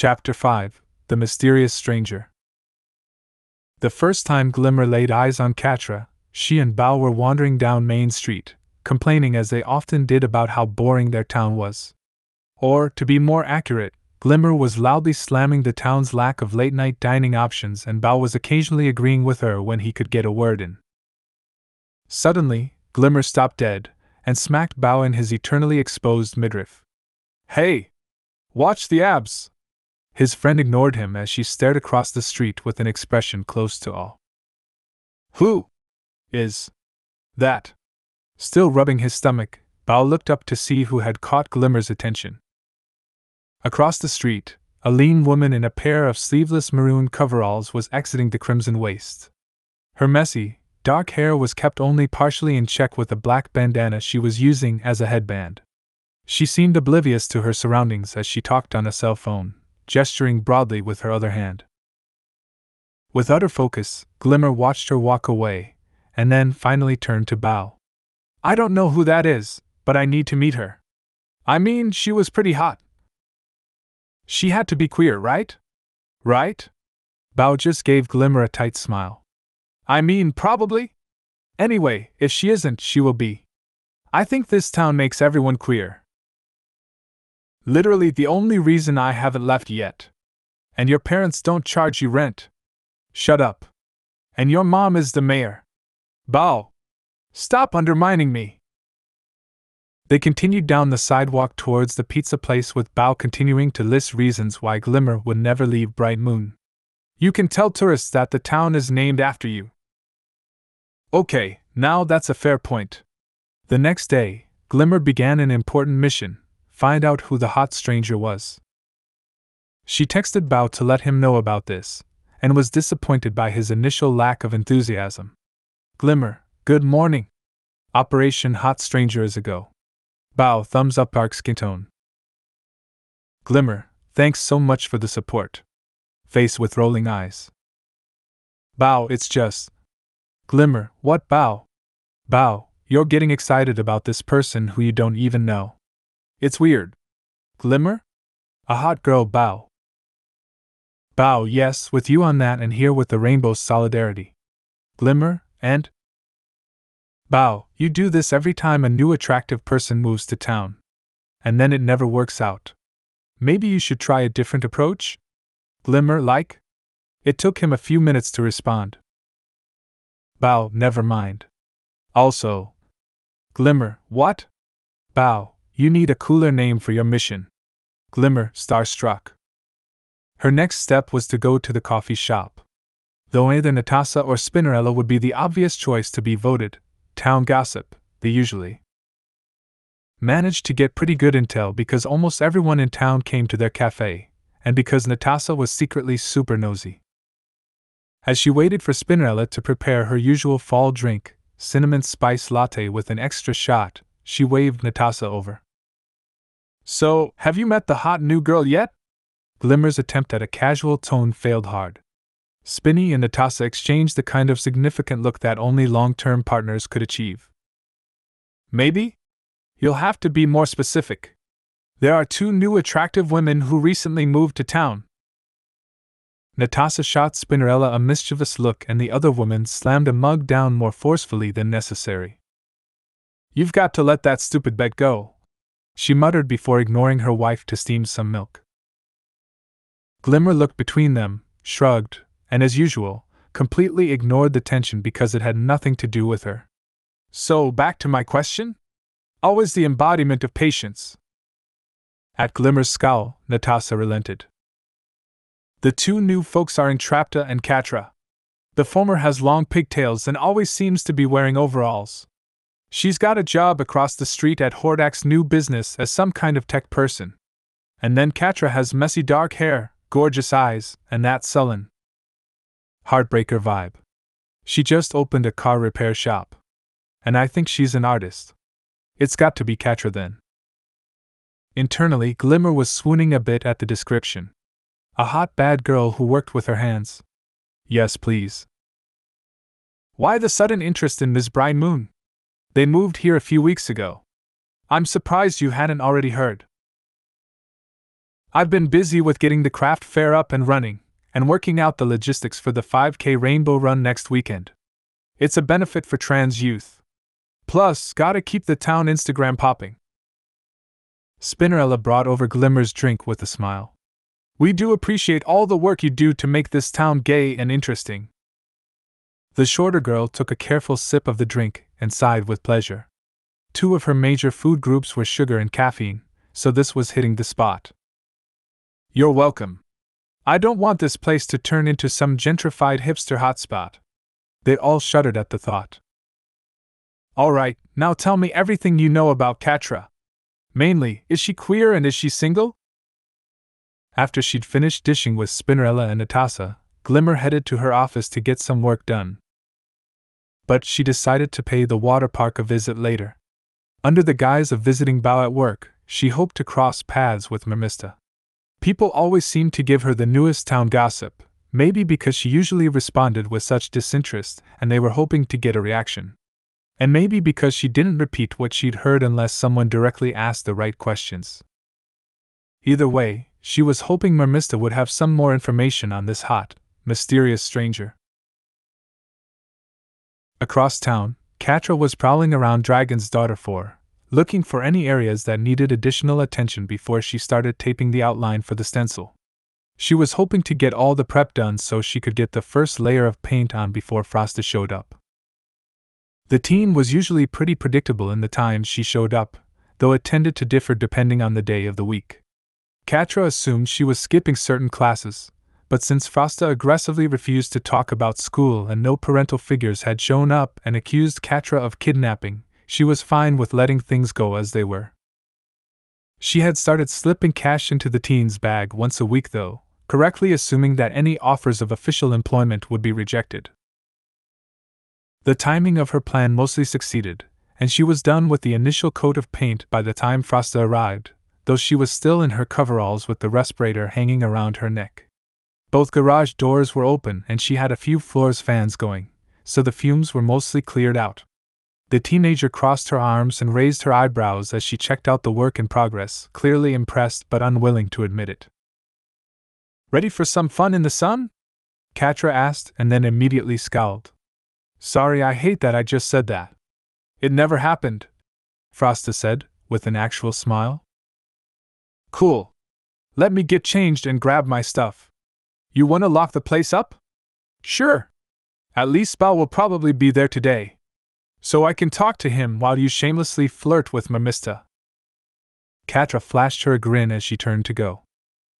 Chapter 5 The Mysterious Stranger. The first time Glimmer laid eyes on Catra, she and Bow were wandering down Main Street, complaining as they often did about how boring their town was. Or, to be more accurate, Glimmer was loudly slamming the town's lack of late night dining options, and Bow was occasionally agreeing with her when he could get a word in. Suddenly, Glimmer stopped dead and smacked Bow in his eternally exposed midriff. Hey! Watch the abs! His friend ignored him as she stared across the street with an expression close to awe. Who is that? Still rubbing his stomach, Bow looked up to see who had caught Glimmer's attention. Across the street, a lean woman in a pair of sleeveless maroon coveralls was exiting the crimson waste. Her messy, dark hair was kept only partially in check with a black bandana she was using as a headband. She seemed oblivious to her surroundings as she talked on a cell phone, gesturing broadly with her other hand. With utter focus, Glimmer watched her walk away, and then finally turned to Bow. I don't know who that is, but I need to meet her. I mean, she was pretty hot. She had to be queer, right? Right? Bow just gave Glimmer a tight smile. I mean, probably. Anyway, if she isn't, she will be. I think this town makes everyone queer. Literally the only reason I haven't left yet. And your parents don't charge you rent. Shut up. And your mom is the mayor. Bow. Stop undermining me. They continued down the sidewalk towards the pizza place with Bow continuing to list reasons why Glimmer would never leave Bright Moon. You can tell tourists that the town is named after you. Okay, now that's a fair point. The next day, Glimmer began an important mission find out who the hot stranger was. She texted Bow to let him know about this, and was disappointed by his initial lack of enthusiasm. Glimmer, good morning. Operation Hot Stranger is a go. Bow thumbs up skin tone. Glimmer, thanks so much for the support. Face with rolling eyes. Bow, it's just. Glimmer, what Bow? Bow, you're getting excited about this person who you don't even know. It's weird. Glimmer? A hot girl bow. Bow, yes, with you on that and here with the rainbow's solidarity. Glimmer, and Bow, you do this every time a new attractive person moves to town. And then it never works out. Maybe you should try a different approach? Glimmer like? It took him a few minutes to respond. Bow, never mind. Also, Glimmer, what? Bow, you need a cooler name for your mission. Glimmer, starstruck. Her next step was to go to the coffee shop. Though either Netossa or Spinnerella would be the obvious choice to be voted, town gossip, they usually managed to get pretty good intel because almost everyone in town came to their cafe, and because Netossa was secretly super nosy. As she waited for Spinnerella to prepare her usual fall drink, cinnamon spice latte with an extra shot, she waved Netossa over. So, have you met the hot new girl yet? Glimmer's attempt at a casual tone failed hard. Spinny and Netossa exchanged the kind of significant look that only long term partners could achieve. Maybe? You'll have to be more specific. There are two new attractive women who recently moved to town. Netossa shot Spinnerella a mischievous look, and the other woman slammed a mug down more forcefully than necessary. You've got to let that stupid bet go, she muttered before ignoring her wife to steam some milk. Glimmer looked between them, shrugged, and as usual, completely ignored the tension because it had nothing to do with her. So, back to my question? Always the embodiment of patience. At Glimmer's scowl, Netossa relented. The two new folks are Entrapta and Catra. The former has long pigtails and always seems to be wearing overalls. She's got a job across the street at Hordak's new business as some kind of tech person. And then Catra has messy dark hair, gorgeous eyes, and that sullen, heartbreaker vibe. She just opened a car repair shop. And I think she's an artist. It's got to be Catra then. Internally, Glimmer was swooning a bit at the description. A hot bad girl who worked with her hands. Yes, please. Why the sudden interest in Miss Bright Moon? They moved here a few weeks ago. I'm surprised you hadn't already heard. I've been busy with getting the craft fair up and running, and working out the logistics for the 5K Rainbow Run next weekend. It's a benefit for trans youth. Plus, gotta keep the town Instagram popping. Spinnerella brought over Glimmer's drink with a smile. We do appreciate all the work you do to make this town gay and interesting. The shorter girl took a careful sip of the drink and sighed with pleasure. Two of her major food groups were sugar and caffeine, so this was hitting the spot. You're welcome. I don't want this place to turn into some gentrified hipster hotspot. They all shuddered at the thought. All right, now tell me everything you know about Catra. Mainly, is she queer and is she single? After she'd finished dishing with Spinnerella and Netossa, Glimmer headed to her office to get some work done. But she decided to pay the water park a visit later. Under the guise of visiting Bow at work, she hoped to cross paths with Mermista. People always seemed to give her the newest town gossip, maybe because she usually responded with such disinterest and they were hoping to get a reaction. And maybe because she didn't repeat what she'd heard unless someone directly asked the right questions. Either way, she was hoping Mermista would have some more information on this hot, mysterious stranger. Across town, Catra was prowling around Dragon's Daughter 4, looking for any areas that needed additional attention before she started taping the outline for the stencil. She was hoping to get all the prep done so she could get the first layer of paint on before Frosta showed up. The teen was usually pretty predictable in the times she showed up, though it tended to differ depending on the day of the week. Catra assumed she was skipping certain classes, but since Frosta aggressively refused to talk about school and no parental figures had shown up and accused Catra of kidnapping, she was fine with letting things go as they were. She had started slipping cash into the teen's bag once a week, though, correctly assuming that any offers of official employment would be rejected. The timing of her plan mostly succeeded, and she was done with the initial coat of paint by the time Frosta arrived, though she was still in her coveralls with the respirator hanging around her neck. Both garage doors were open and she had a few floors fans going, so the fumes were mostly cleared out. The teenager crossed her arms and raised her eyebrows as she checked out the work in progress, clearly impressed but unwilling to admit it. Ready for some fun in the sun? Catra asked and then immediately scowled. Sorry, I hate that I just said that. It never happened, Frosta said, with an actual smile. Cool. Let me get changed and grab my stuff. You want to lock the place up? Sure. At least Bow will probably be there today. So I can talk to him while you shamelessly flirt with Mermista. Catra flashed her a grin as she turned to go.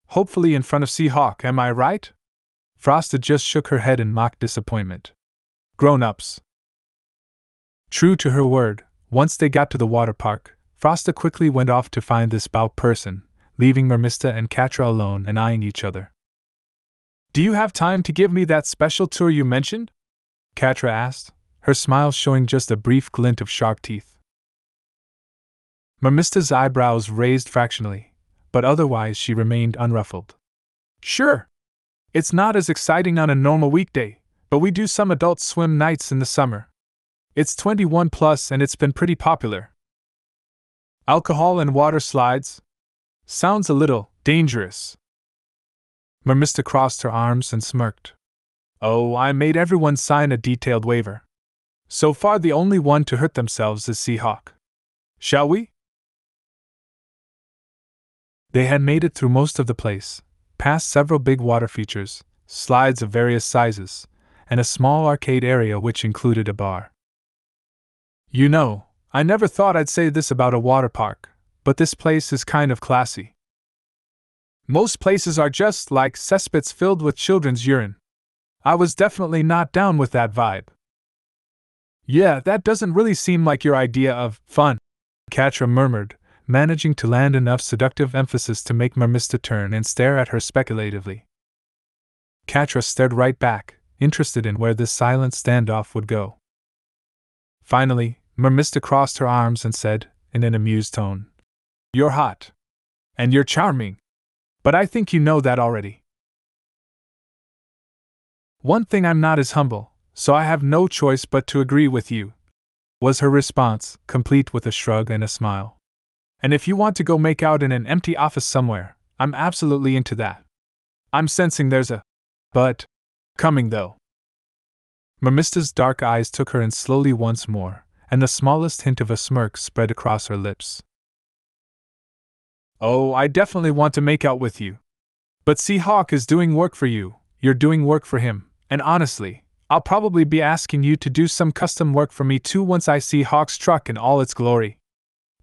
Hopefully in front of Seahawk, am I right? Frosta just shook her head in mock disappointment. Grown ups. True to her word, once they got to the water park, Frosta quickly went off to find this Bow person, leaving Mermista and Catra alone and eyeing each other. Do you have time to give me that special tour you mentioned? Catra asked, her smile showing just a brief glint of sharp teeth. Mermista's eyebrows raised fractionally, but otherwise she remained unruffled. Sure. It's not as exciting on a normal weekday, but we do some adult swim nights in the summer. It's 21 plus and it's been pretty popular. Alcohol and water slides? Sounds a little dangerous. Mermista crossed her arms and smirked. Oh, I made everyone sign a detailed waiver. So far, the only one to hurt themselves is Seahawk. Shall we? They had made it through most of the place, past several big water features, slides of various sizes, and a small arcade area which included a bar. You know, I never thought I'd say this about a water park, but this place is kind of classy. Most places are just like cesspits filled with children's urine. I was definitely not down with that vibe. Yeah, that doesn't really seem like your idea of fun, Catra murmured, managing to land enough seductive emphasis to make Mermista turn and stare at her speculatively. Catra stared right back, interested in where this silent standoff would go. Finally, Mermista crossed her arms and said, in an amused tone, you're hot. And you're charming. But I think you know that already. One thing I'm not is humble, so I have no choice but to agree with you, was her response, complete with a shrug and a smile. And if you want to go make out in an empty office somewhere, I'm absolutely into that. I'm sensing there's a. But. coming though. Mermista's dark eyes took her in slowly once more, and the smallest hint of a smirk spread across her lips. Oh, I definitely want to make out with you. But Seahawk is doing work for you, you're doing work for him, and honestly, I'll probably be asking you to do some custom work for me too once I see Hawk's truck in all its glory.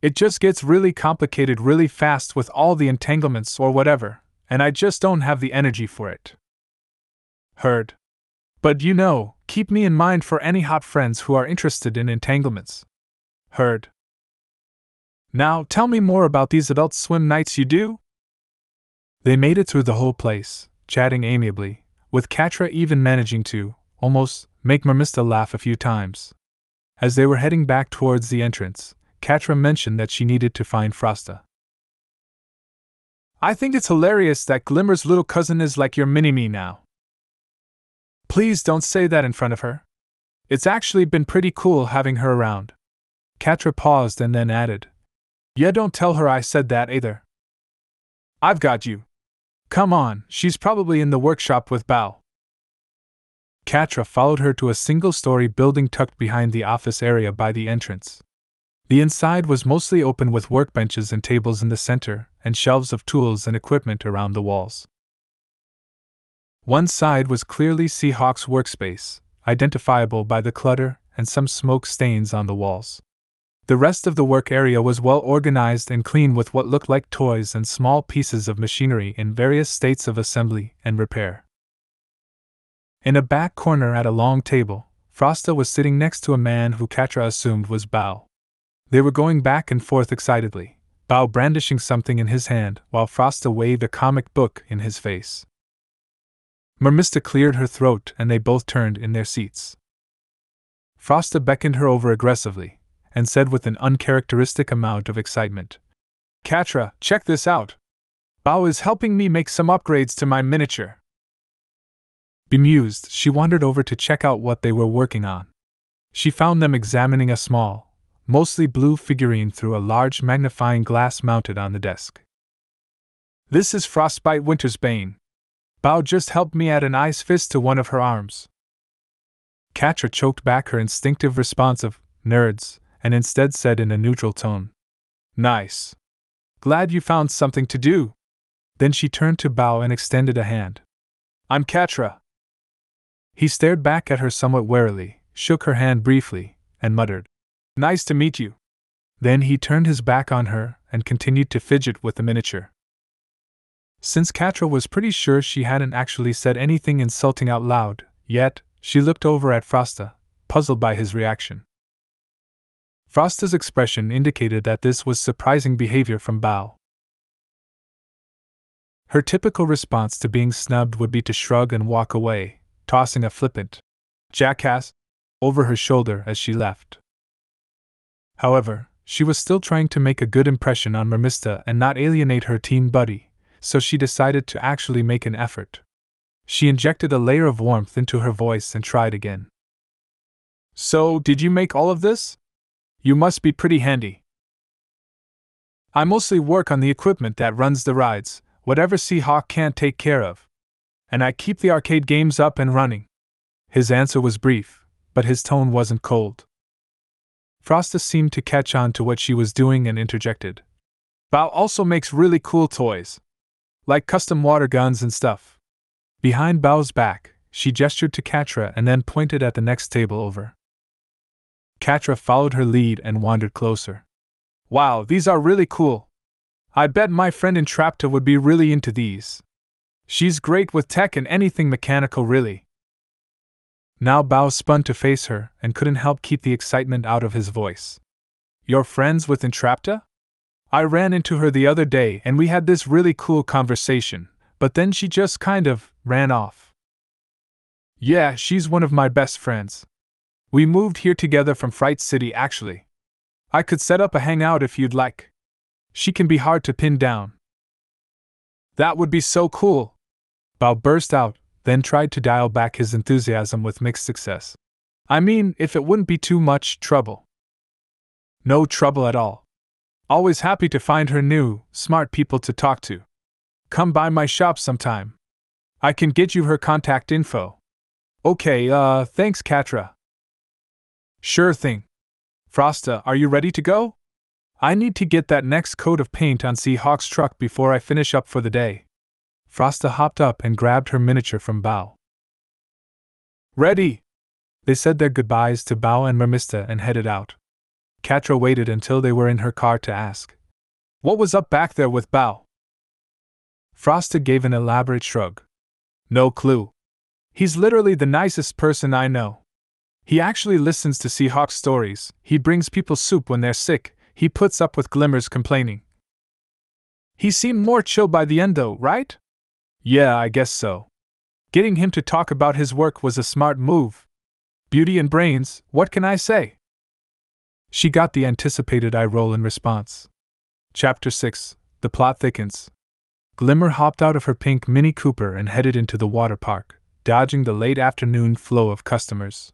It just gets really complicated really fast with all the entanglements or whatever, and I just don't have the energy for it. Heard. But you know, keep me in mind for any hot friends who are interested in entanglements. Heard. Now tell me more about these adult swim nights you do? They made it through the whole place, chatting amiably, with Catra even managing to, almost, make Mermista laugh a few times. As they were heading back towards the entrance, Catra mentioned that she needed to find Frosta. I think it's hilarious that Glimmer's little cousin is like your mini me now. Please don't say that in front of her. It's actually been pretty cool having her around. Katra paused and then added, Yeah, don't tell her I said that either. I've got you. Come on, she's probably in the workshop with Bow. Catra followed her to a single story building tucked behind the office area by the entrance. The inside was mostly open with workbenches and tables in the center, and shelves of tools and equipment around the walls. One side was clearly Seahawk's workspace, identifiable by the clutter and some smoke stains on the walls. The rest of the work area was well organized and clean with what looked like toys and small pieces of machinery in various states of assembly and repair. In a back corner at a long table, Frosta was sitting next to a man who Catra assumed was Bow. They were going back and forth excitedly, Bow brandishing something in his hand while Frosta waved a comic book in his face. Mermista cleared her throat and they both turned in their seats. Frosta beckoned her over aggressively and said with an uncharacteristic amount of excitement Catra, check this out. Bow is helping me make some upgrades to my miniature. Bemused, she wandered over to check out what they were working on. She found them examining a small, mostly blue figurine through a large magnifying glass mounted on the desk. This is Frostbite Winter's Bane. Bow just helped me add an ice fist to one of her arms. Catra choked back her instinctive response of, nerds, and instead said in a neutral tone, Nice. Glad you found something to do. Then she turned to Bow and extended a hand. I'm Catra. He stared back at her somewhat warily, shook her hand briefly, and muttered, Nice to meet you. Then he turned his back on her and continued to fidget with the miniature. Since Catra was pretty sure she hadn't actually said anything insulting out loud, yet, she looked over at Frosta, puzzled by his reaction. Frosta's expression indicated that this was surprising behavior from Bow. Her typical response to being snubbed would be to shrug and walk away, tossing a flippant jackass over her shoulder as she left. However, she was still trying to make a good impression on Mermista and not alienate her teen buddy, so she decided to actually make an effort. She injected a layer of warmth into her voice and tried again. So, did you make all of this? You must be pretty handy. I mostly work on the equipment that runs the rides, whatever Seahawk can't take care of. And I keep the arcade games up and running. His answer was brief, but his tone wasn't cold. Frosta seemed to catch on to what she was doing and interjected. Bow also makes really cool toys. Like custom water guns and stuff. Behind Bow's back, she gestured to Catra and then pointed at the next table over. Catra followed her lead and wandered closer. Wow, these are really cool. I bet my friend Entrapta would be really into these. She's great with tech and anything mechanical, really. Now Bow spun to face her and couldn't help keep the excitement out of his voice. You're friends with Entrapta? I ran into her the other day and we had this really cool conversation, but then she just kind of ran off. Yeah, she's one of my best friends. We moved here together from Fright City, actually. I could set up a hangout if you'd like. She can be hard to pin down. That would be so cool! Bow burst out, then tried to dial back his enthusiasm with mixed success. I mean, if it wouldn't be too much trouble. No trouble at all. Always happy to find her new, smart people to talk to. Come by my shop sometime. I can get you her contact info. Okay, uh, thanks, Catra. Sure thing. Frosta, are you ready to go? I need to get that next coat of paint on Seahawk's truck before I finish up for the day. Frosta hopped up and grabbed her miniature from Bow. Ready! They said their goodbyes to Bow and Mermista and headed out. Catra waited until they were in her car to ask, What was up back there with Bow? Frosta gave an elaborate shrug. No clue. He's literally the nicest person I know. He actually listens to Seahawks stories, he brings people soup when they're sick, he puts up with Glimmer's complaining. He seemed more chill by the end, though, right? Yeah, I guess so. Getting him to talk about his work was a smart move. Beauty and brains, what can I say? She got the anticipated eye roll in response. Chapter 6 The plot thickens. Glimmer hopped out of her pink Mini Cooper and headed into the water park, dodging the late afternoon flow of customers.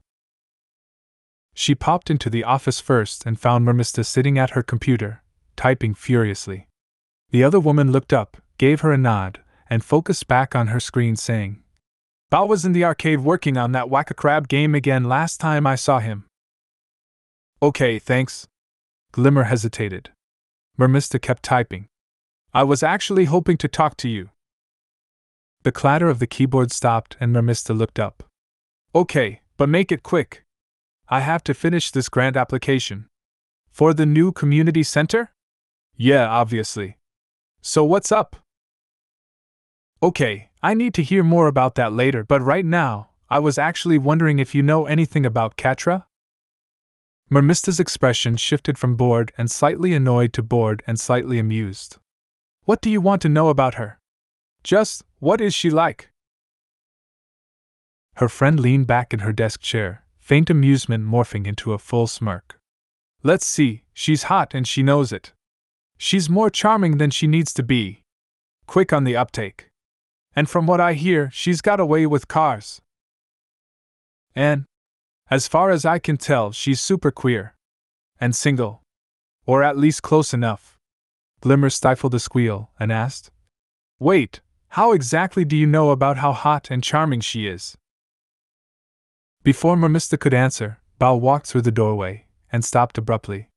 She popped into the office first and found Mermista sitting at her computer, typing furiously. The other woman looked up, gave her a nod, and focused back on her screen, saying, Bow was in the arcade working on that whack a crab game again last time I saw him. Okay, thanks. Glimmer hesitated. Mermista kept typing. I was actually hoping to talk to you. The clatter of the keyboard stopped and Mermista looked up. Okay, but make it quick. I have to finish this grant application. For the new community center? Yeah, obviously. So what's up? Okay, I need to hear more about that later, but right now, I was actually wondering if you know anything about Catra? Mermista's expression shifted from bored and slightly annoyed to bored and slightly amused. What do you want to know about her? Just, what is she like? Her friend leaned back in her desk chair, faint amusement morphing into a full smirk. Let's see, she's hot and she knows it. She's more charming than she needs to be. Quick on the uptake. And from what I hear, she's got away with cars. And, as far as I can tell, she's super queer. And single. Or at least close enough. Glimmer stifled a squeal and asked, Wait, how exactly do you know about how hot and charming she is? Before Mermista could answer, Bow walked through the doorway and stopped abruptly.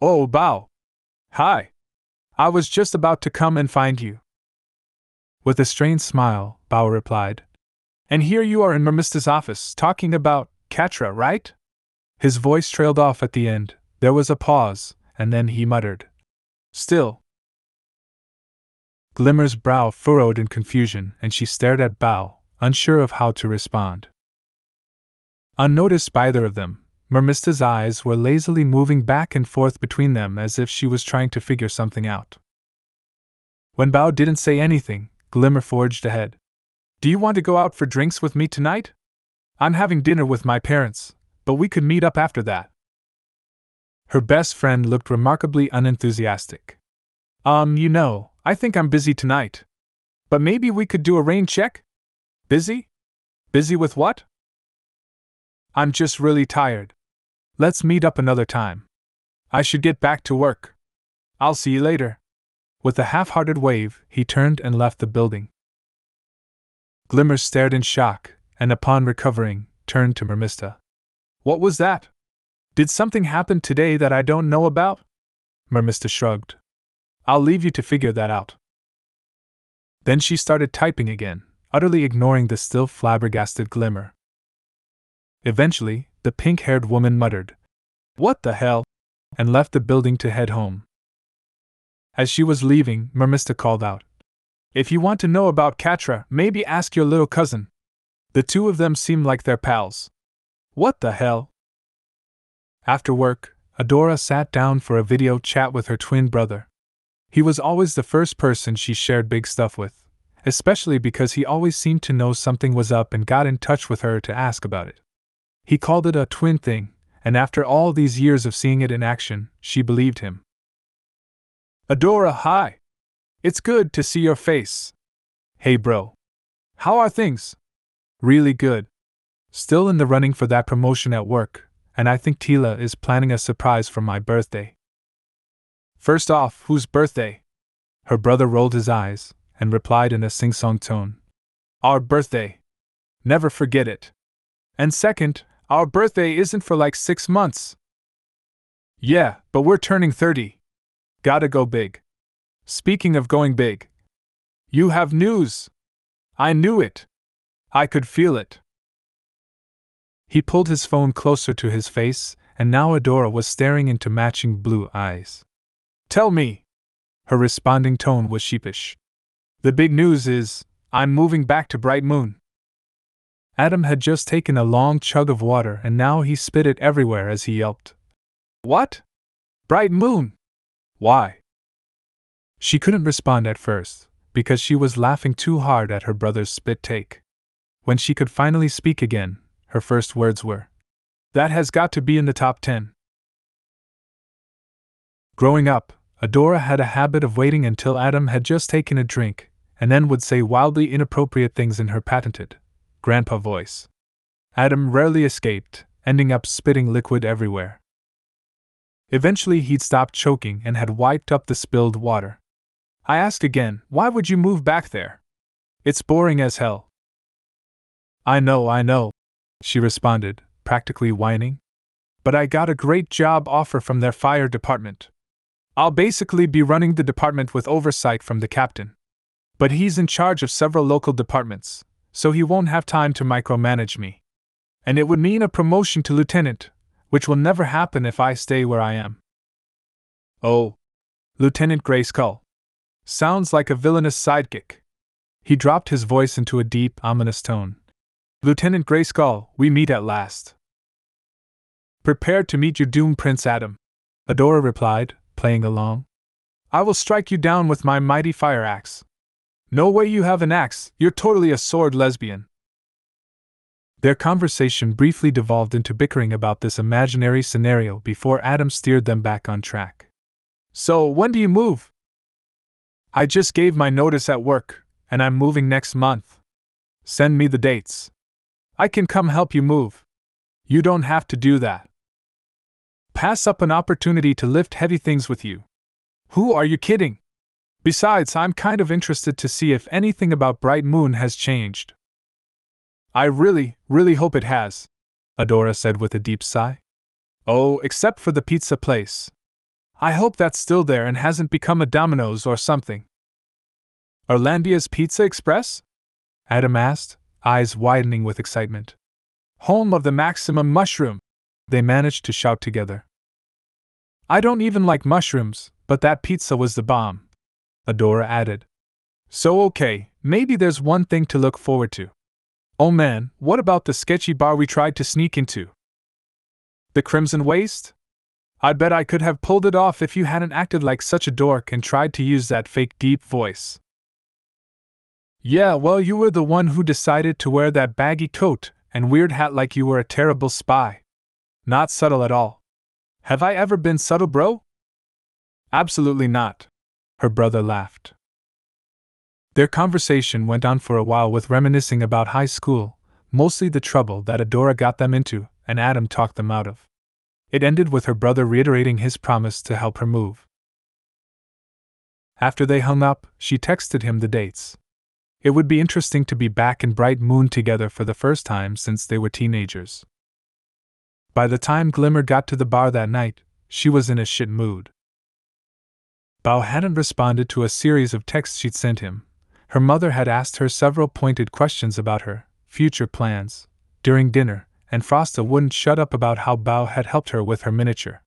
Oh, Bow! Hi! I was just about to come and find you. With a strained smile, Bow replied. And here you are in Mermista's office, talking about Catra, right? His voice trailed off at the end. There was a pause, and then he muttered. Still. Glimmer's brow furrowed in confusion, and she stared at Bow, unsure of how to respond. Unnoticed by either of them, Mermista's eyes were lazily moving back and forth between them as if she was trying to figure something out. When Bow didn't say anything, Glimmer forged ahead. Do you want to go out for drinks with me tonight? I'm having dinner with my parents, but we could meet up after that. Her best friend looked remarkably unenthusiastic. Um, you know, I think I'm busy tonight. But maybe we could do a rain check? Busy? Busy with what? I'm just really tired. Let's meet up another time. I should get back to work. I'll see you later. With a half hearted wave, he turned and left the building. Glimmer stared in shock, and upon recovering, turned to Mermista. What was that? Did something happen today that I don't know about? Mermista shrugged. I'll leave you to figure that out. Then she started typing again, utterly ignoring the still flabbergasted Glimmer. Eventually, the pink haired woman muttered, What the hell? and left the building to head home. As she was leaving, Mermista called out, If you want to know about Catra, maybe ask your little cousin. The two of them seem like they're pals. What the hell? After work, Adora sat down for a video chat with her twin brother. He was always the first person she shared big stuff with, especially because he always seemed to know something was up and got in touch with her to ask about it. He called it a twin thing, and after all these years of seeing it in action, she believed him. Adora, hi. It's good to see your face. Hey, bro. How are things? Really good. Still in the running for that promotion at work, and I think Teela is planning a surprise for my birthday. First off, whose birthday? Her brother rolled his eyes, and replied in a sing song tone Our birthday. Never forget it. And second, our birthday isn't for like six months. Yeah, but we're turning 30. Gotta go big. Speaking of going big, you have news. I knew it. I could feel it. He pulled his phone closer to his face, and now Adora was staring into matching blue eyes. Tell me. Her responding tone was sheepish. The big news is, I'm moving back to Bright Moon. Adam had just taken a long chug of water and now he spit it everywhere as he yelped. What? Bright Moon? Why? She couldn't respond at first, because she was laughing too hard at her brother's spit take. When she could finally speak again, her first words were, That has got to be in the top 10. Growing up, Adora had a habit of waiting until Adam had just taken a drink, and then would say wildly inappropriate things in her patented, grandpa voice. Adam rarely escaped, ending up spitting liquid everywhere. Eventually, he'd stopped choking and had wiped up the spilled water. I asked again, Why would you move back there? It's boring as hell. I know, I know, she responded, practically whining. But I got a great job offer from their fire department. I'll basically be running the department with oversight from the captain. But he's in charge of several local departments, so he won't have time to micromanage me. And it would mean a promotion to lieutenant, which will never happen if I stay where I am. Oh, Lieutenant Greyskull. Sounds like a villainous sidekick. He dropped his voice into a deep, ominous tone. Lieutenant Greyskull, we meet at last. Prepare to meet your doom, Prince Adam. Adora replied, playing along. I will strike you down with my mighty fire axe. No way you have an axe, you're totally a sword lesbian. Their conversation briefly devolved into bickering about this imaginary scenario before Adam steered them back on track. So, when do you move? I just gave my notice at work, and I'm moving next month. Send me the dates. I can come help you move. You don't have to do that. Pass up an opportunity to lift heavy things with you. Who are you kidding? Besides, I'm kind of interested to see if anything about Bright Moon has changed. I really, really hope it has, Adora said with a deep sigh. Oh, except for the pizza place. I hope that's still there and hasn't become a Domino's or something. Orlandia's Pizza Express? Adam asked, eyes widening with excitement. Home of the maximum mushroom! They managed to shout together. I don't even like mushrooms, but that pizza was the bomb, Adora added. So, okay, maybe there's one thing to look forward to. Oh man, what about the sketchy bar we tried to sneak into? The Crimson Waste? I'd bet I could have pulled it off if you hadn't acted like such a dork and tried to use that fake deep voice. Yeah, well, you were the one who decided to wear that baggy coat and weird hat like you were a terrible spy. Not subtle at all. Have I ever been subtle, bro? Absolutely not. Her brother laughed. Their conversation went on for a while with reminiscing about high school, mostly the trouble that Adora got them into and Adam talked them out of. It ended with her brother reiterating his promise to help her move. After they hung up, she texted him the dates. It would be interesting to be back in Bright Moon together for the first time since they were teenagers. By the time Glimmer got to the bar that night, she was in a shit mood. Bow hadn't responded to a series of texts she'd sent him. Her mother had asked her several pointed questions about her future plans during dinner, and Frosta wouldn't shut up about how Bow had helped her with her miniature.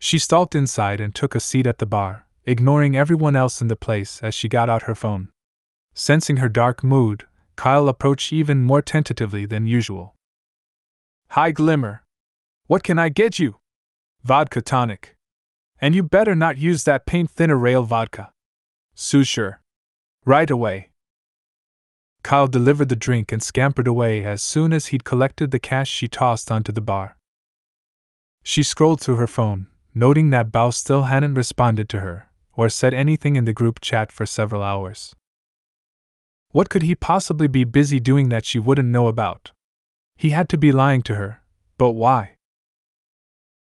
She stalked inside and took a seat at the bar, ignoring everyone else in the place as she got out her phone. Sensing her dark mood, Kyle approached even more tentatively than usual. Hi, Glimmer. What can I get you? Vodka tonic. And you better not use that paint thinner rail vodka. Sue sure. Right away. Kyle delivered the drink and scampered away as soon as he'd collected the cash she tossed onto the bar. She scrolled through her phone, noting that Bow still hadn't responded to her, or said anything in the group chat for several hours. What could he possibly be busy doing that she wouldn't know about? He had to be lying to her, but why?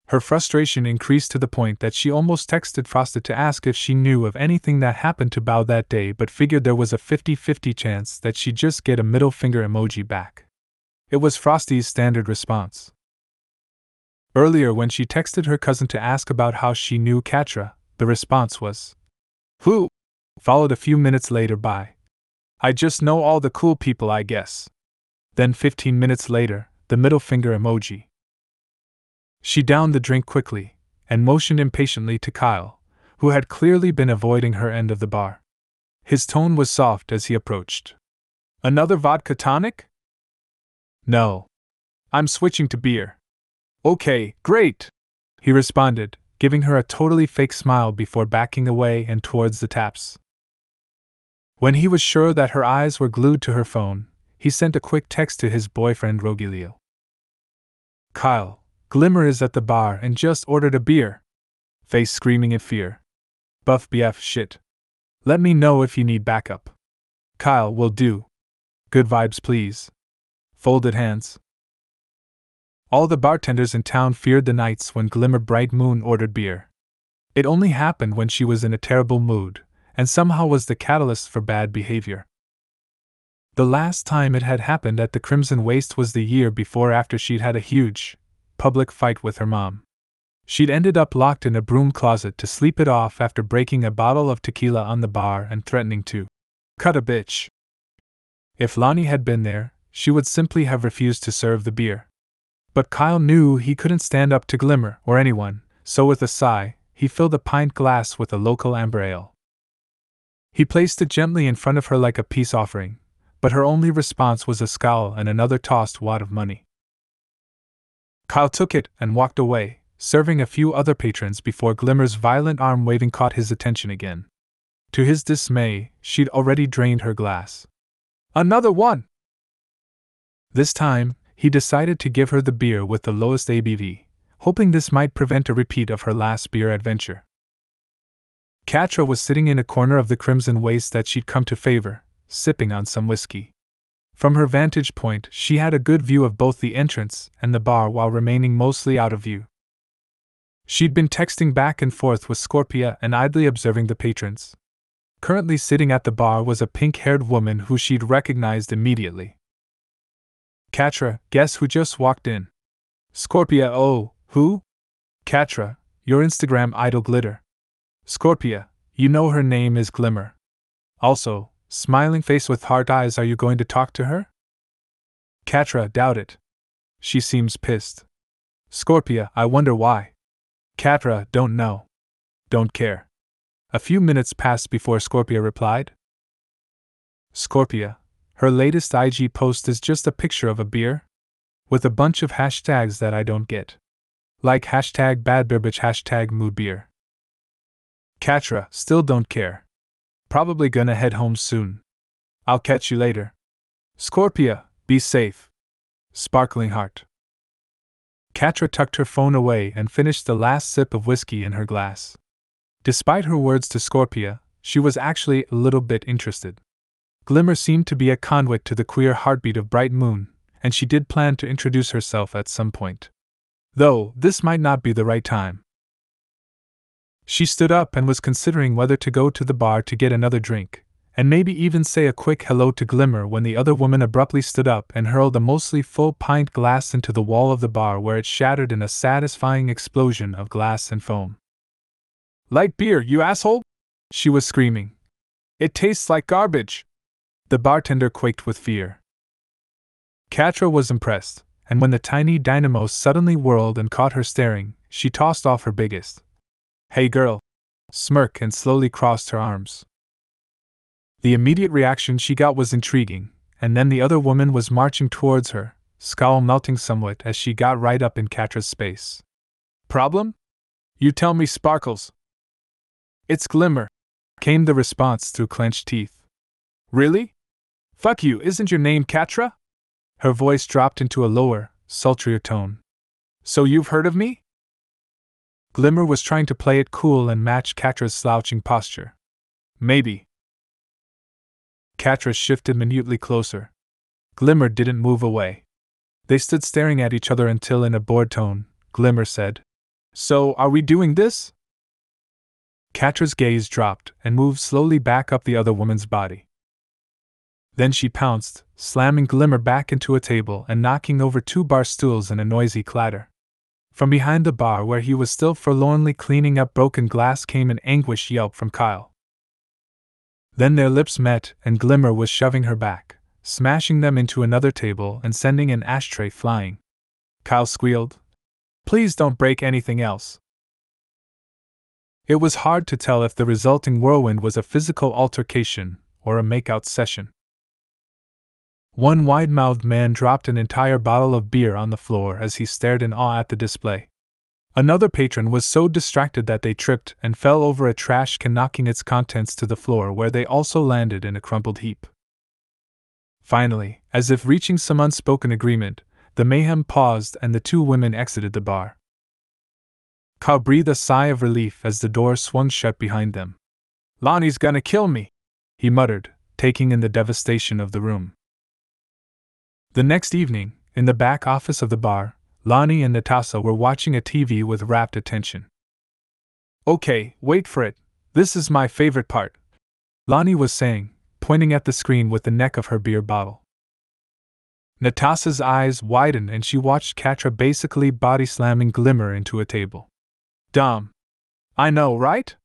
Her frustration increased to the point that she almost texted Frosta to ask if she knew of anything that happened to Bow that day, but figured there was a 50 50 chance that she'd just get a middle finger emoji back. It was Frosta's standard response. Earlier, when she texted her cousin to ask about how she knew Catra, the response was, Who? followed a few minutes later by, I just know all the cool people, I guess. Then, 15 minutes later, the middle finger emoji. She downed the drink quickly and motioned impatiently to Kyle, who had clearly been avoiding her end of the bar. His tone was soft as he approached. Another vodka tonic? No. I'm switching to beer. Okay, great, he responded, giving her a totally fake smile before backing away and towards the taps. When he was sure that her eyes were glued to her phone, he sent a quick text to his boyfriend Rogelio. Kyle, Glimmer is at the bar and just ordered a beer. Face screaming in fear. Buff BF shit. Let me know if you need backup. Kyle will do. Good vibes, please. Folded hands. All the bartenders in town feared the nights when Glimmer Bright Moon ordered beer. It only happened when she was in a terrible mood, and somehow was the catalyst for bad behavior. The last time it had happened at the Crimson Waste was the year before after she'd had a huge, public fight with her mom. She'd ended up locked in a broom closet to sleep it off after breaking a bottle of tequila on the bar and threatening to cut a bitch. If Lonnie had been there, she would simply have refused to serve the beer. But Kyle knew he couldn't stand up to Glimmer or anyone, so with a sigh, he filled a pint glass with a local amber ale. He placed it gently in front of her like a peace offering, but her only response was a scowl and another tossed wad of money. Kyle took it and walked away, serving a few other patrons before Glimmer's violent arm waving caught his attention again. To his dismay, she'd already drained her glass. Another one! This time, he decided to give her the beer with the lowest ABV, hoping this might prevent a repeat of her last beer adventure. Catra was sitting in a corner of the crimson waste that she'd come to favor, sipping on some whiskey. From her vantage point, she had a good view of both the entrance and the bar while remaining mostly out of view. She'd been texting back and forth with Scorpia and idly observing the patrons. Currently sitting at the bar was a pink haired woman who she'd recognized immediately. Catra, guess who just walked in? Scorpia, oh, who? Catra, your Instagram idol Glitter. Scorpia, you know her name is Glimmer. Also, Smiling face with hard eyes, are you going to talk to her? Catra, doubt it. She seems pissed. Scorpia, I wonder why. Catra, don't know. Don't care. A few minutes passed before Scorpia replied. Scorpia, her latest IG post is just a picture of a beer? With a bunch of hashtags that I don't get. Like hashtag badbeerbitch hashtag moodbeer. Catra, still don't care. Probably gonna head home soon. I'll catch you later. Scorpia, be safe. Sparkling Heart. Catra tucked her phone away and finished the last sip of whiskey in her glass. Despite her words to Scorpia, she was actually a little bit interested. Glimmer seemed to be a conduit to the queer heartbeat of Bright Moon, and she did plan to introduce herself at some point. Though, this might not be the right time. She stood up and was considering whether to go to the bar to get another drink, and maybe even say a quick hello to Glimmer when the other woman abruptly stood up and hurled a mostly full pint glass into the wall of the bar where it shattered in a satisfying explosion of glass and foam. Light beer, you asshole! She was screaming. It tastes like garbage! The bartender quaked with fear. Catra was impressed, and when the tiny dynamo suddenly whirled and caught her staring, she tossed off her biggest, Hey girl! Smirk and slowly crossed her arms. The immediate reaction she got was intriguing, and then the other woman was marching towards her, scowl melting somewhat as she got right up in Catra's space. Problem? You tell me, Sparkles. It's Glimmer, came the response through clenched teeth. Really? Fuck you, isn't your name Catra? Her voice dropped into a lower, sultrier tone. So you've heard of me? Glimmer was trying to play it cool and match Catra's slouching posture. Maybe. Catra shifted minutely closer. Glimmer didn't move away. They stood staring at each other until, in a bored tone, Glimmer said, So, are we doing this? Catra's gaze dropped and moved slowly back up the other woman's body. Then she pounced, slamming Glimmer back into a table and knocking over two bar stools in a noisy clatter. From behind the bar where he was still forlornly cleaning up broken glass came an anguished yelp from Kyle. Then their lips met, and Glimmer was shoving her back, smashing them into another table and sending an ashtray flying. Kyle squealed. Please don't break anything else. It was hard to tell if the resulting whirlwind was a physical altercation or a makeout session. One wide mouthed man dropped an entire bottle of beer on the floor as he stared in awe at the display. Another patron was so distracted that they tripped and fell over a trash can, knocking its contents to the floor, where they also landed in a crumpled heap. Finally, as if reaching some unspoken agreement, the mayhem paused and the two women exited the bar. Kyle breathed a sigh of relief as the door swung shut behind them. Lonnie's gonna kill me, he muttered, taking in the devastation of the room. The next evening, in the back office of the bar, Lonnie and Netossa were watching a TV with rapt attention. Okay, wait for it. This is my favorite part. Lonnie was saying, pointing at the screen with the neck of her beer bottle. Netossa's eyes widened and she watched Catra basically body slamming Glimmer into a table. Dumb. I know, right?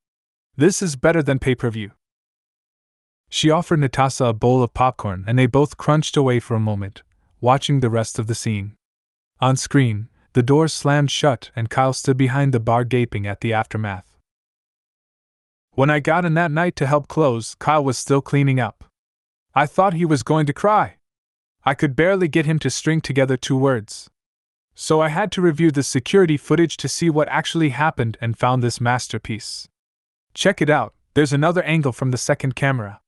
This is better than pay per view. She offered Netossa a bowl of popcorn and they both crunched away for a moment, watching the rest of the scene. On screen, the door slammed shut and Kyle stood behind the bar gaping at the aftermath. When I got in that night to help close, Kyle was still cleaning up. I thought he was going to cry. I could barely get him to string together two words. So I had to review the security footage to see what actually happened and found this masterpiece. Check it out, there's another angle from the second camera.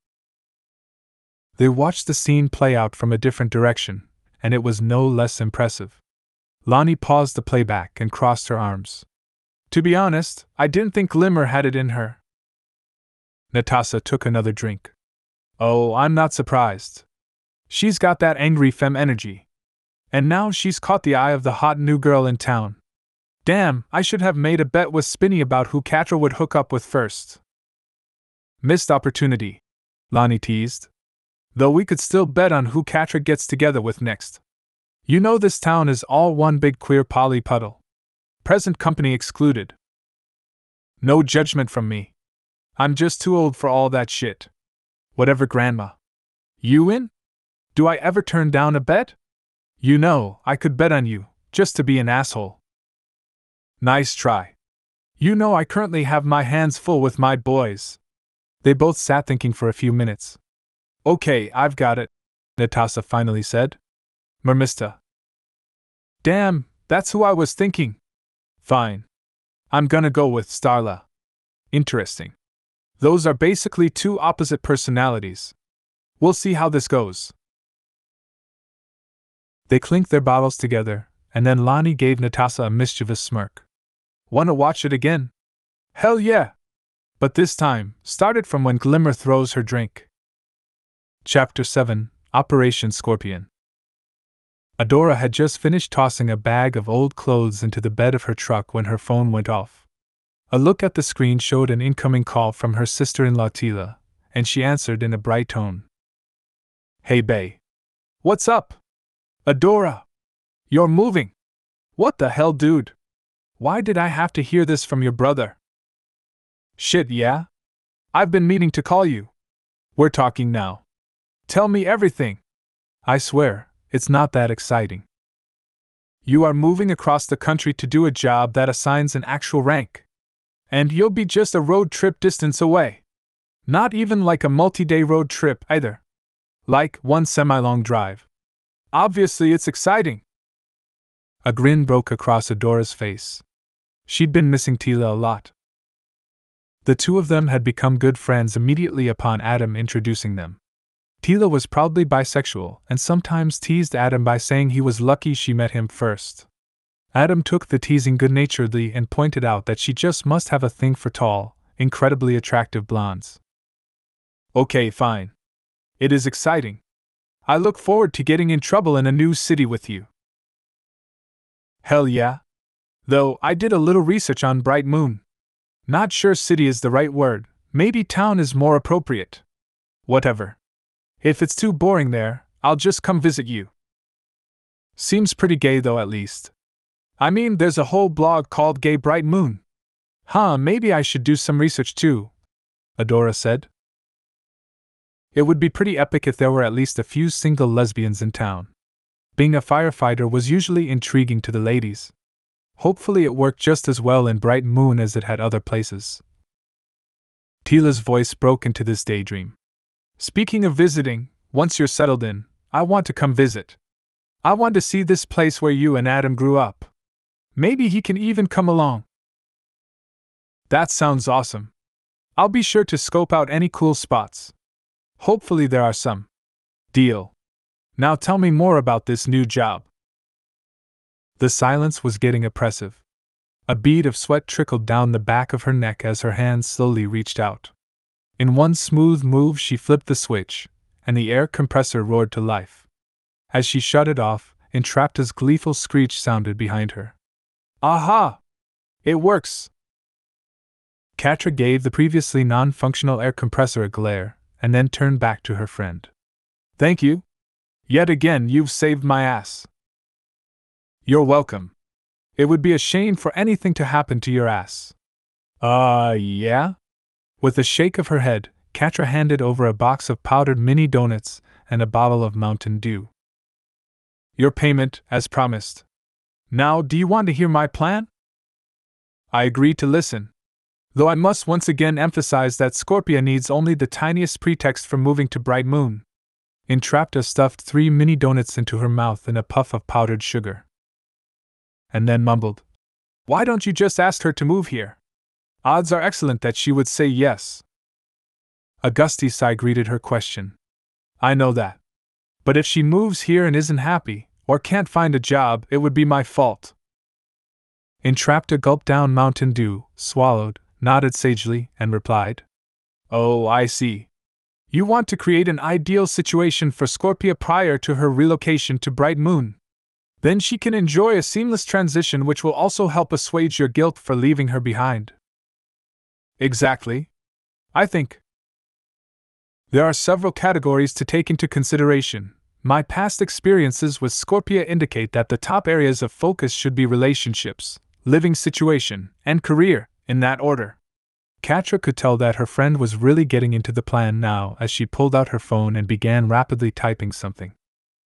They watched the scene play out from a different direction, and it was no less impressive. Lonnie paused the playback and crossed her arms. To be honest, I didn't think Glimmer had it in her. Netossa took another drink. Oh, I'm not surprised. She's got that angry femme energy. And now she's caught the eye of the hot new girl in town. Damn, I should have made a bet with Spinny about who Catra would hook up with first. Missed opportunity, Lonnie teased though we could still bet on who Catra gets together with next. You know this town is all one big queer poly puddle. Present company excluded. No judgment from me. I'm just too old for all that shit. Whatever, Grandma. You in? Do I ever turn down a bet? You know, I could bet on you, just to be an asshole. Nice try. You know, I currently have my hands full with my boys. They both sat thinking for a few minutes. Okay, I've got it, Netossa finally said. Mermista. Damn, that's who I was thinking. Fine. I'm gonna go with Starla. Interesting. Those are basically two opposite personalities. We'll see how this goes. They clinked their bottles together, and then Lonnie gave Netossa a mischievous smirk. Wanna watch it again? Hell yeah! But this time, started from when Glimmer throws her drink. Chapter 7 Operation Scorpion Adora had just finished tossing a bag of old clothes into the bed of her truck when her phone went off. A look at the screen showed an incoming call from her sister in law Teela, and she answered in a bright tone. Hey, Bay. What's up? Adora! You're moving! What the hell, dude? Why did I have to hear this from your brother? Shit, yeah? I've been meaning to call you. We're talking now. Tell me everything. I swear, it's not that exciting. You are moving across the country to do a job that assigns an actual rank. And you'll be just a road trip distance away. Not even like a multi day road trip either. Like one semi long drive. Obviously, it's exciting. A grin broke across Adora's face. She'd been missing Teela a lot. The two of them had become good friends immediately upon Adam introducing them. Teela was proudly bisexual and sometimes teased Adam by saying he was lucky she met him first. Adam took the teasing good naturedly and pointed out that she just must have a thing for tall, incredibly attractive blondes. Okay, fine. It is exciting. I look forward to getting in trouble in a new city with you. Hell yeah. Though I did a little research on Bright Moon. Not sure city is the right word, maybe town is more appropriate. Whatever. If it's too boring there, I'll just come visit you. Seems pretty gay though, at least. I mean, there's a whole blog called Gay Bright Moon. Huh, maybe I should do some research too, Adora said. It would be pretty epic if there were at least a few single lesbians in town. Being a firefighter was usually intriguing to the ladies. Hopefully, it worked just as well in Bright Moon as it had other places. Teela's voice broke into this daydream. Speaking of visiting, once you're settled in, I want to come visit. I want to see this place where you and Adam grew up. Maybe he can even come along. That sounds awesome. I'll be sure to scope out any cool spots. Hopefully, there are some. Deal. Now tell me more about this new job. The silence was getting oppressive. A bead of sweat trickled down the back of her neck as her hands slowly reached out. In one smooth move, she flipped the switch, and the air compressor roared to life. As she shut it off, Entrapta's gleeful screech sounded behind her. Aha! It works! Catra gave the previously non functional air compressor a glare, and then turned back to her friend. Thank you. Yet again, you've saved my ass. You're welcome. It would be a shame for anything to happen to your ass. Uh, yeah? With a shake of her head, Catra handed over a box of powdered mini donuts and a bottle of Mountain Dew. Your payment, as promised. Now, do you want to hear my plan? I agree to listen. Though I must once again emphasize that Scorpia needs only the tiniest pretext for moving to Bright Moon. Entrapta stuffed three mini donuts into her mouth in a puff of powdered sugar. And then mumbled, Why don't you just ask her to move here? Odds are excellent that she would say yes. Augusti sigh greeted her question. I know that. But if she moves here and isn't happy, or can't find a job, it would be my fault. Entrapta gulped down Mountain Dew, swallowed, nodded sagely, and replied, Oh, I see. You want to create an ideal situation for Scorpia prior to her relocation to Bright Moon. Then she can enjoy a seamless transition which will also help assuage your guilt for leaving her behind. Exactly. I think. There are several categories to take into consideration. My past experiences with Scorpia indicate that the top areas of focus should be relationships, living situation, and career, in that order. Catra could tell that her friend was really getting into the plan now as she pulled out her phone and began rapidly typing something.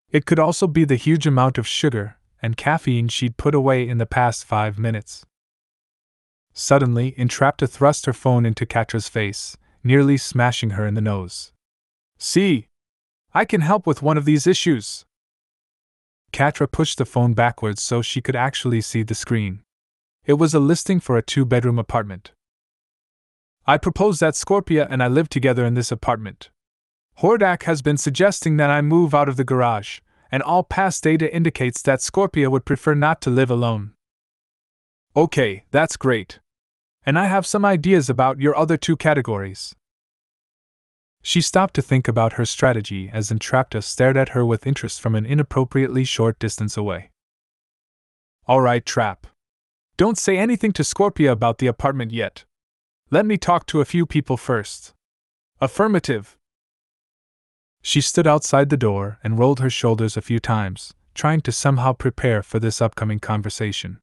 It could also be the huge amount of sugar and caffeine she'd put away in the past five minutes. Suddenly, Entrapta thrust her phone into Catra's face, nearly smashing her in the nose. See! I can help with one of these issues! Catra pushed the phone backwards so she could actually see the screen. It was a listing for a two bedroom apartment. I propose that Scorpia and I live together in this apartment. Hordak has been suggesting that I move out of the garage, and all past data indicates that Scorpia would prefer not to live alone. Okay, that's great and I have some ideas about your other two categories. She stopped to think about her strategy as Entrapta stared at her with interest from an inappropriately short distance away. All right, Trap. Don't say anything to Scorpia about the apartment yet. Let me talk to a few people first. Affirmative. She stood outside the door and rolled her shoulders a few times, trying to somehow prepare for this upcoming conversation.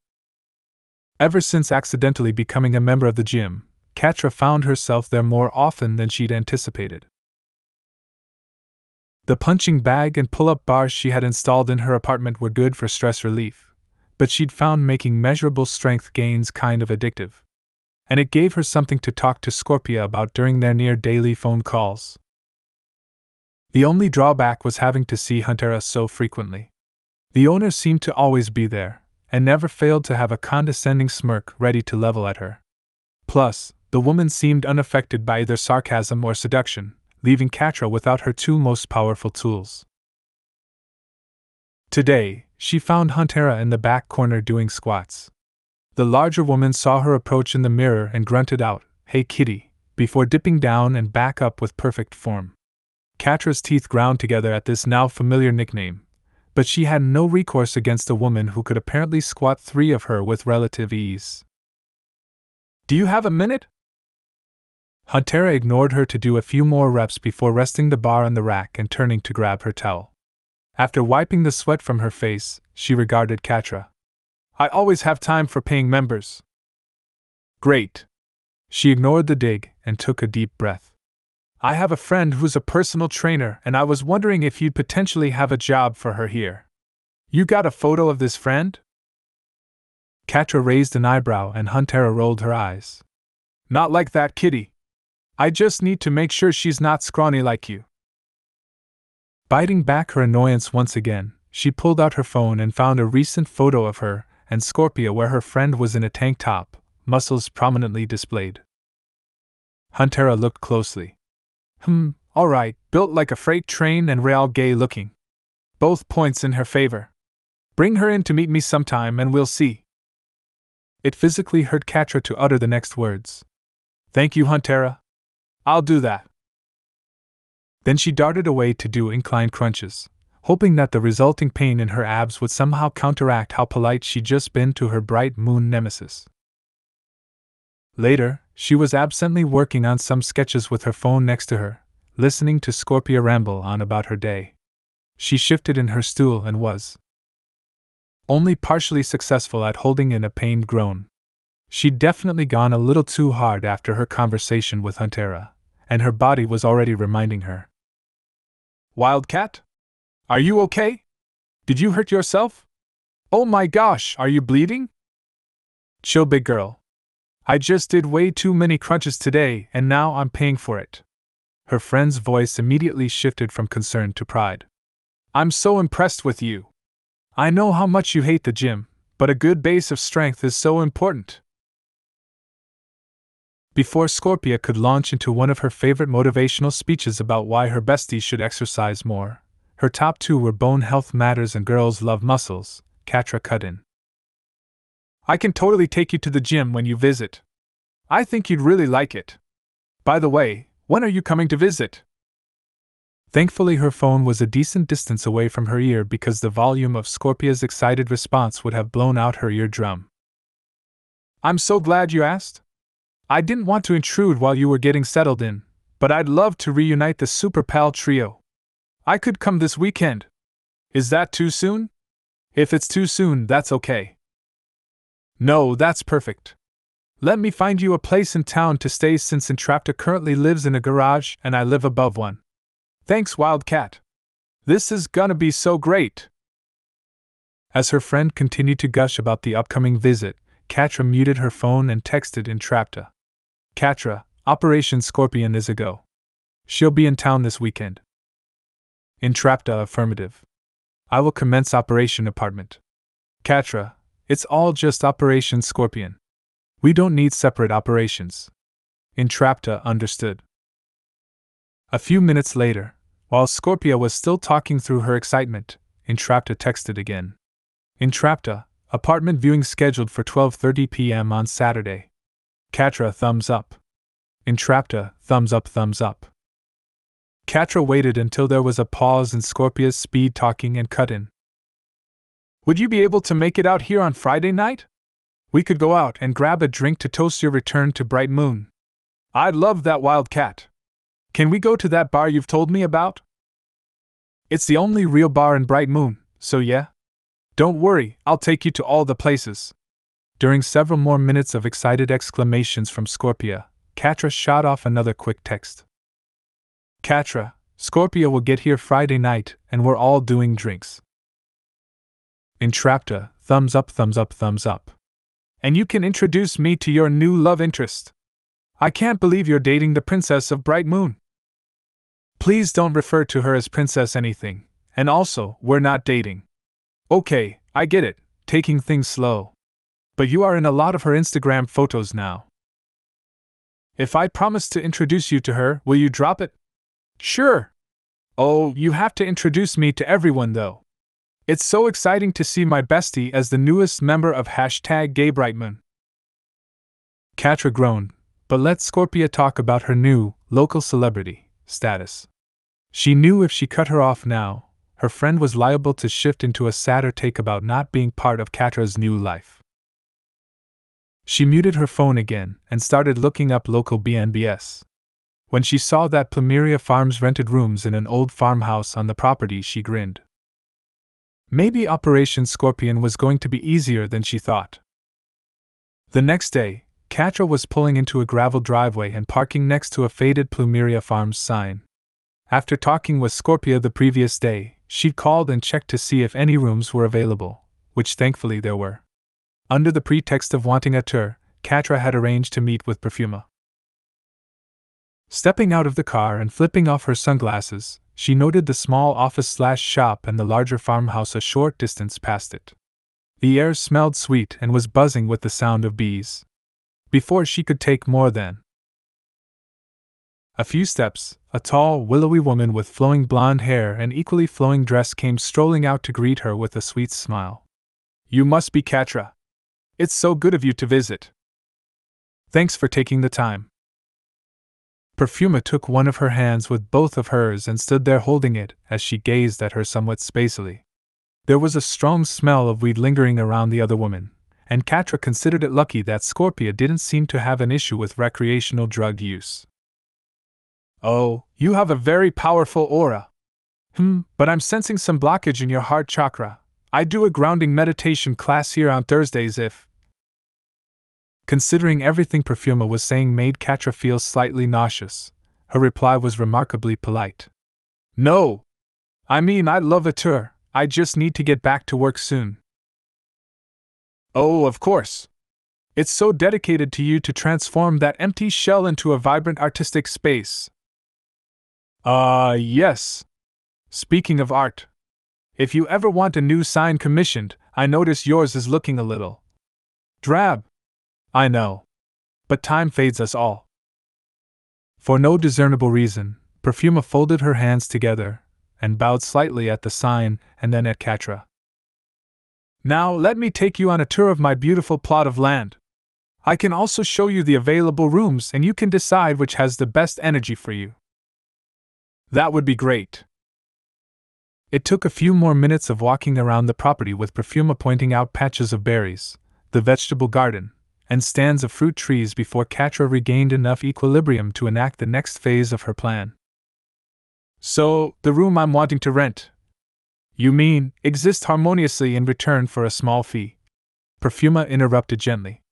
Ever since accidentally becoming a member of the gym, Catra found herself there more often than she'd anticipated. The punching bag and pull up bars she had installed in her apartment were good for stress relief, but she'd found making measurable strength gains kind of addictive. And it gave her something to talk to Scorpia about during their near daily phone calls. The only drawback was having to see Huntara so frequently. The owner seemed to always be there, and never failed to have a condescending smirk ready to level at her. Plus, the woman seemed unaffected by either sarcasm or seduction, leaving Catra without her two most powerful tools. Today, she found Huntara in the back corner doing squats. The larger woman saw her approach in the mirror and grunted out, Hey kitty, before dipping down and back up with perfect form. Catra's teeth ground together at this now familiar nickname, but she had no recourse against a woman who could apparently squat three of her with relative ease. Do you have a minute? Huntara ignored her to do a few more reps before resting the bar on the rack and turning to grab her towel. After wiping the sweat from her face, she regarded Catra. I always have time for paying members. Great. She ignored the dig and took a deep breath. I have a friend who's a personal trainer, and I was wondering if you'd potentially have a job for her here. You got a photo of this friend? Catra raised an eyebrow and Huntara rolled her eyes. Not like that, Kitty. I just need to make sure she's not scrawny like you. Biting back her annoyance once again, she pulled out her phone and found a recent photo of her and Scorpia where her friend was in a tank top, muscles prominently displayed. Huntara looked closely. Hmm, alright, built like a freight train and real gay looking. Both points in her favor. Bring her in to meet me sometime and we'll see. It physically hurt Catra to utter the next words. Thank you, Huntara. I'll do that. Then she darted away to do incline crunches, hoping that the resulting pain in her abs would somehow counteract how polite she'd just been to her bright moon nemesis. Later, she was absently working on some sketches with her phone next to her, listening to Scorpia ramble on about her day. She shifted in her stool and was only partially successful at holding in a pained groan. She'd definitely gone a little too hard after her conversation with Huntara, and her body was already reminding her. Wildcat? Are you okay? Did you hurt yourself? Oh my gosh, are you bleeding? Chill, big girl. I just did way too many crunches today, and now I'm paying for it. Her friend's voice immediately shifted from concern to pride. I'm so impressed with you. I know how much you hate the gym, but a good base of strength is so important. Before Scorpia could launch into one of her favorite motivational speeches about why her besties should exercise more, her top two were bone health matters and girls love muscles, Catra cut in. I can totally take you to the gym when you visit. I think you'd really like it. By the way, when are you coming to visit? Thankfully, her phone was a decent distance away from her ear because the volume of Scorpia's excited response would have blown out her eardrum. I'm so glad you asked. I didn't want to intrude while you were getting settled in, but I'd love to reunite the Super Pal trio. I could come this weekend. Is that too soon? If it's too soon, that's okay. No, that's perfect. Let me find you a place in town to stay since Entrapta currently lives in a garage and I live above one. Thanks, Wildcat. This is gonna be so great. As her friend continued to gush about the upcoming visit, Catra muted her phone and texted Entrapta. Catra, Operation Scorpion is a go. She'll be in town this weekend. Entrapta affirmative. I will commence Operation Apartment. Catra, it's all just Operation Scorpion. We don't need separate operations. Entrapta uh, understood. A few minutes later, while Scorpia was still talking through her excitement, Entrapta uh, texted again. Entrapta, uh, apartment viewing scheduled for 12:30 p.m. on Saturday. Catra thumbs up. Entrapta, thumbs up, thumbs up. Catra waited until there was a pause in Scorpia's speed talking and cut in. Would you be able to make it out here on Friday night? We could go out and grab a drink to toast your return to Bright Moon. I'd love that wildcat. Can we go to that bar you've told me about? It's the only real bar in Bright Moon, so yeah? Don't worry, I'll take you to all the places. During several more minutes of excited exclamations from Scorpia, Catra shot off another quick text. Catra, Scorpia will get here Friday night, and we're all doing drinks. Entrapta, thumbs up, thumbs up, thumbs up. And you can introduce me to your new love interest. I can't believe you're dating the Princess of Bright Moon. Please don't refer to her as Princess anything, and also, we're not dating. Okay, I get it, taking things slow. But you are in a lot of her Instagram photos now. If I promise to introduce you to her, will you drop it? Sure. Oh, you have to introduce me to everyone though. It's so exciting to see my bestie as the newest member of hashtag GayBrightMoon. Catra groaned, but let Scorpia talk about her new, local celebrity, status. She knew if she cut her off now, her friend was liable to shift into a sadder take about not being part of Catra's new life. She muted her phone again and started looking up local BNBs. When she saw that Plumeria Farms rented rooms in an old farmhouse on the property, she grinned. Maybe Operation Scorpion was going to be easier than she thought. The next day, Catra was pulling into a gravel driveway and parking next to a faded Plumeria Farms sign. After talking with Scorpia the previous day, she called and checked to see if any rooms were available, which thankfully there were. Under the pretext of wanting a tour, Catra had arranged to meet with Perfuma. Stepping out of the car and flipping off her sunglasses, she noted the small office slash shop and the larger farmhouse a short distance past it. The air smelled sweet and was buzzing with the sound of bees. Before she could take more than a few steps, a tall, willowy woman with flowing blonde hair and equally flowing dress came strolling out to greet her with a sweet smile. You must be Catra. It's so good of you to visit. Thanks for taking the time. Perfuma took one of her hands with both of hers and stood there holding it as she gazed at her somewhat spacily. There was a strong smell of weed lingering around the other woman, and Catra considered it lucky that Scorpia didn't seem to have an issue with recreational drug use. Oh, you have a very powerful aura. Hmm, but I'm sensing some blockage in your heart chakra. I do a grounding meditation class here on Thursdays if. Considering everything Perfuma was saying made Catra feel slightly nauseous, her reply was remarkably polite. No! I mean, I'd love a tour, I just need to get back to work soon. Oh, of course. It's so dedicated to you to transform that empty shell into a vibrant artistic space. Ah, uh, yes. Speaking of art, if you ever want a new sign commissioned, I notice yours is looking a little drab. I know. But time fades us all. For no discernible reason, Perfuma folded her hands together and bowed slightly at the sign and then at Catra. Now let me take you on a tour of my beautiful plot of land. I can also show you the available rooms and you can decide which has the best energy for you. That would be great. It took a few more minutes of walking around the property with Perfuma pointing out patches of berries, the vegetable garden, and stands of fruit trees before Catra regained enough equilibrium to enact the next phase of her plan. So, the room I'm wanting to rent. You mean, exist harmoniously in return for a small fee? Perfuma interrupted gently.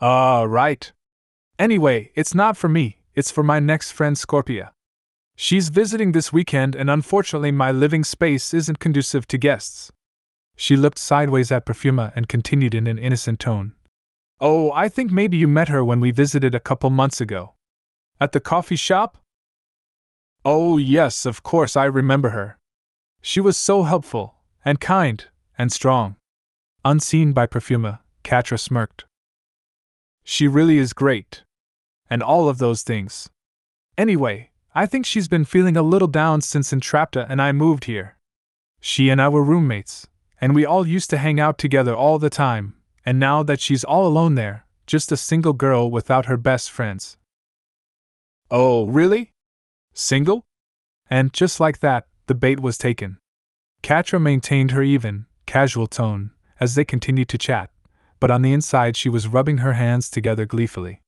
Ah, uh, right. Anyway, it's not for me, it's for my next friend Scorpia. She's visiting this weekend, and unfortunately, my living space isn't conducive to guests. She looked sideways at Perfuma and continued in an innocent tone. Oh, I think maybe you met her when we visited a couple months ago. At the coffee shop? Oh, yes, of course, I remember her. She was so helpful, and kind, and strong. Unseen by Perfuma, Catra smirked. She really is great. And all of those things. Anyway, I think she's been feeling a little down since Entrapta and I moved here. She and I were roommates, and we all used to hang out together all the time, and now that she's all alone there, just a single girl without her best friends. Oh, really? Single? And just like that, the bait was taken. Catra maintained her even, casual tone as they continued to chat, but on the inside she was rubbing her hands together gleefully.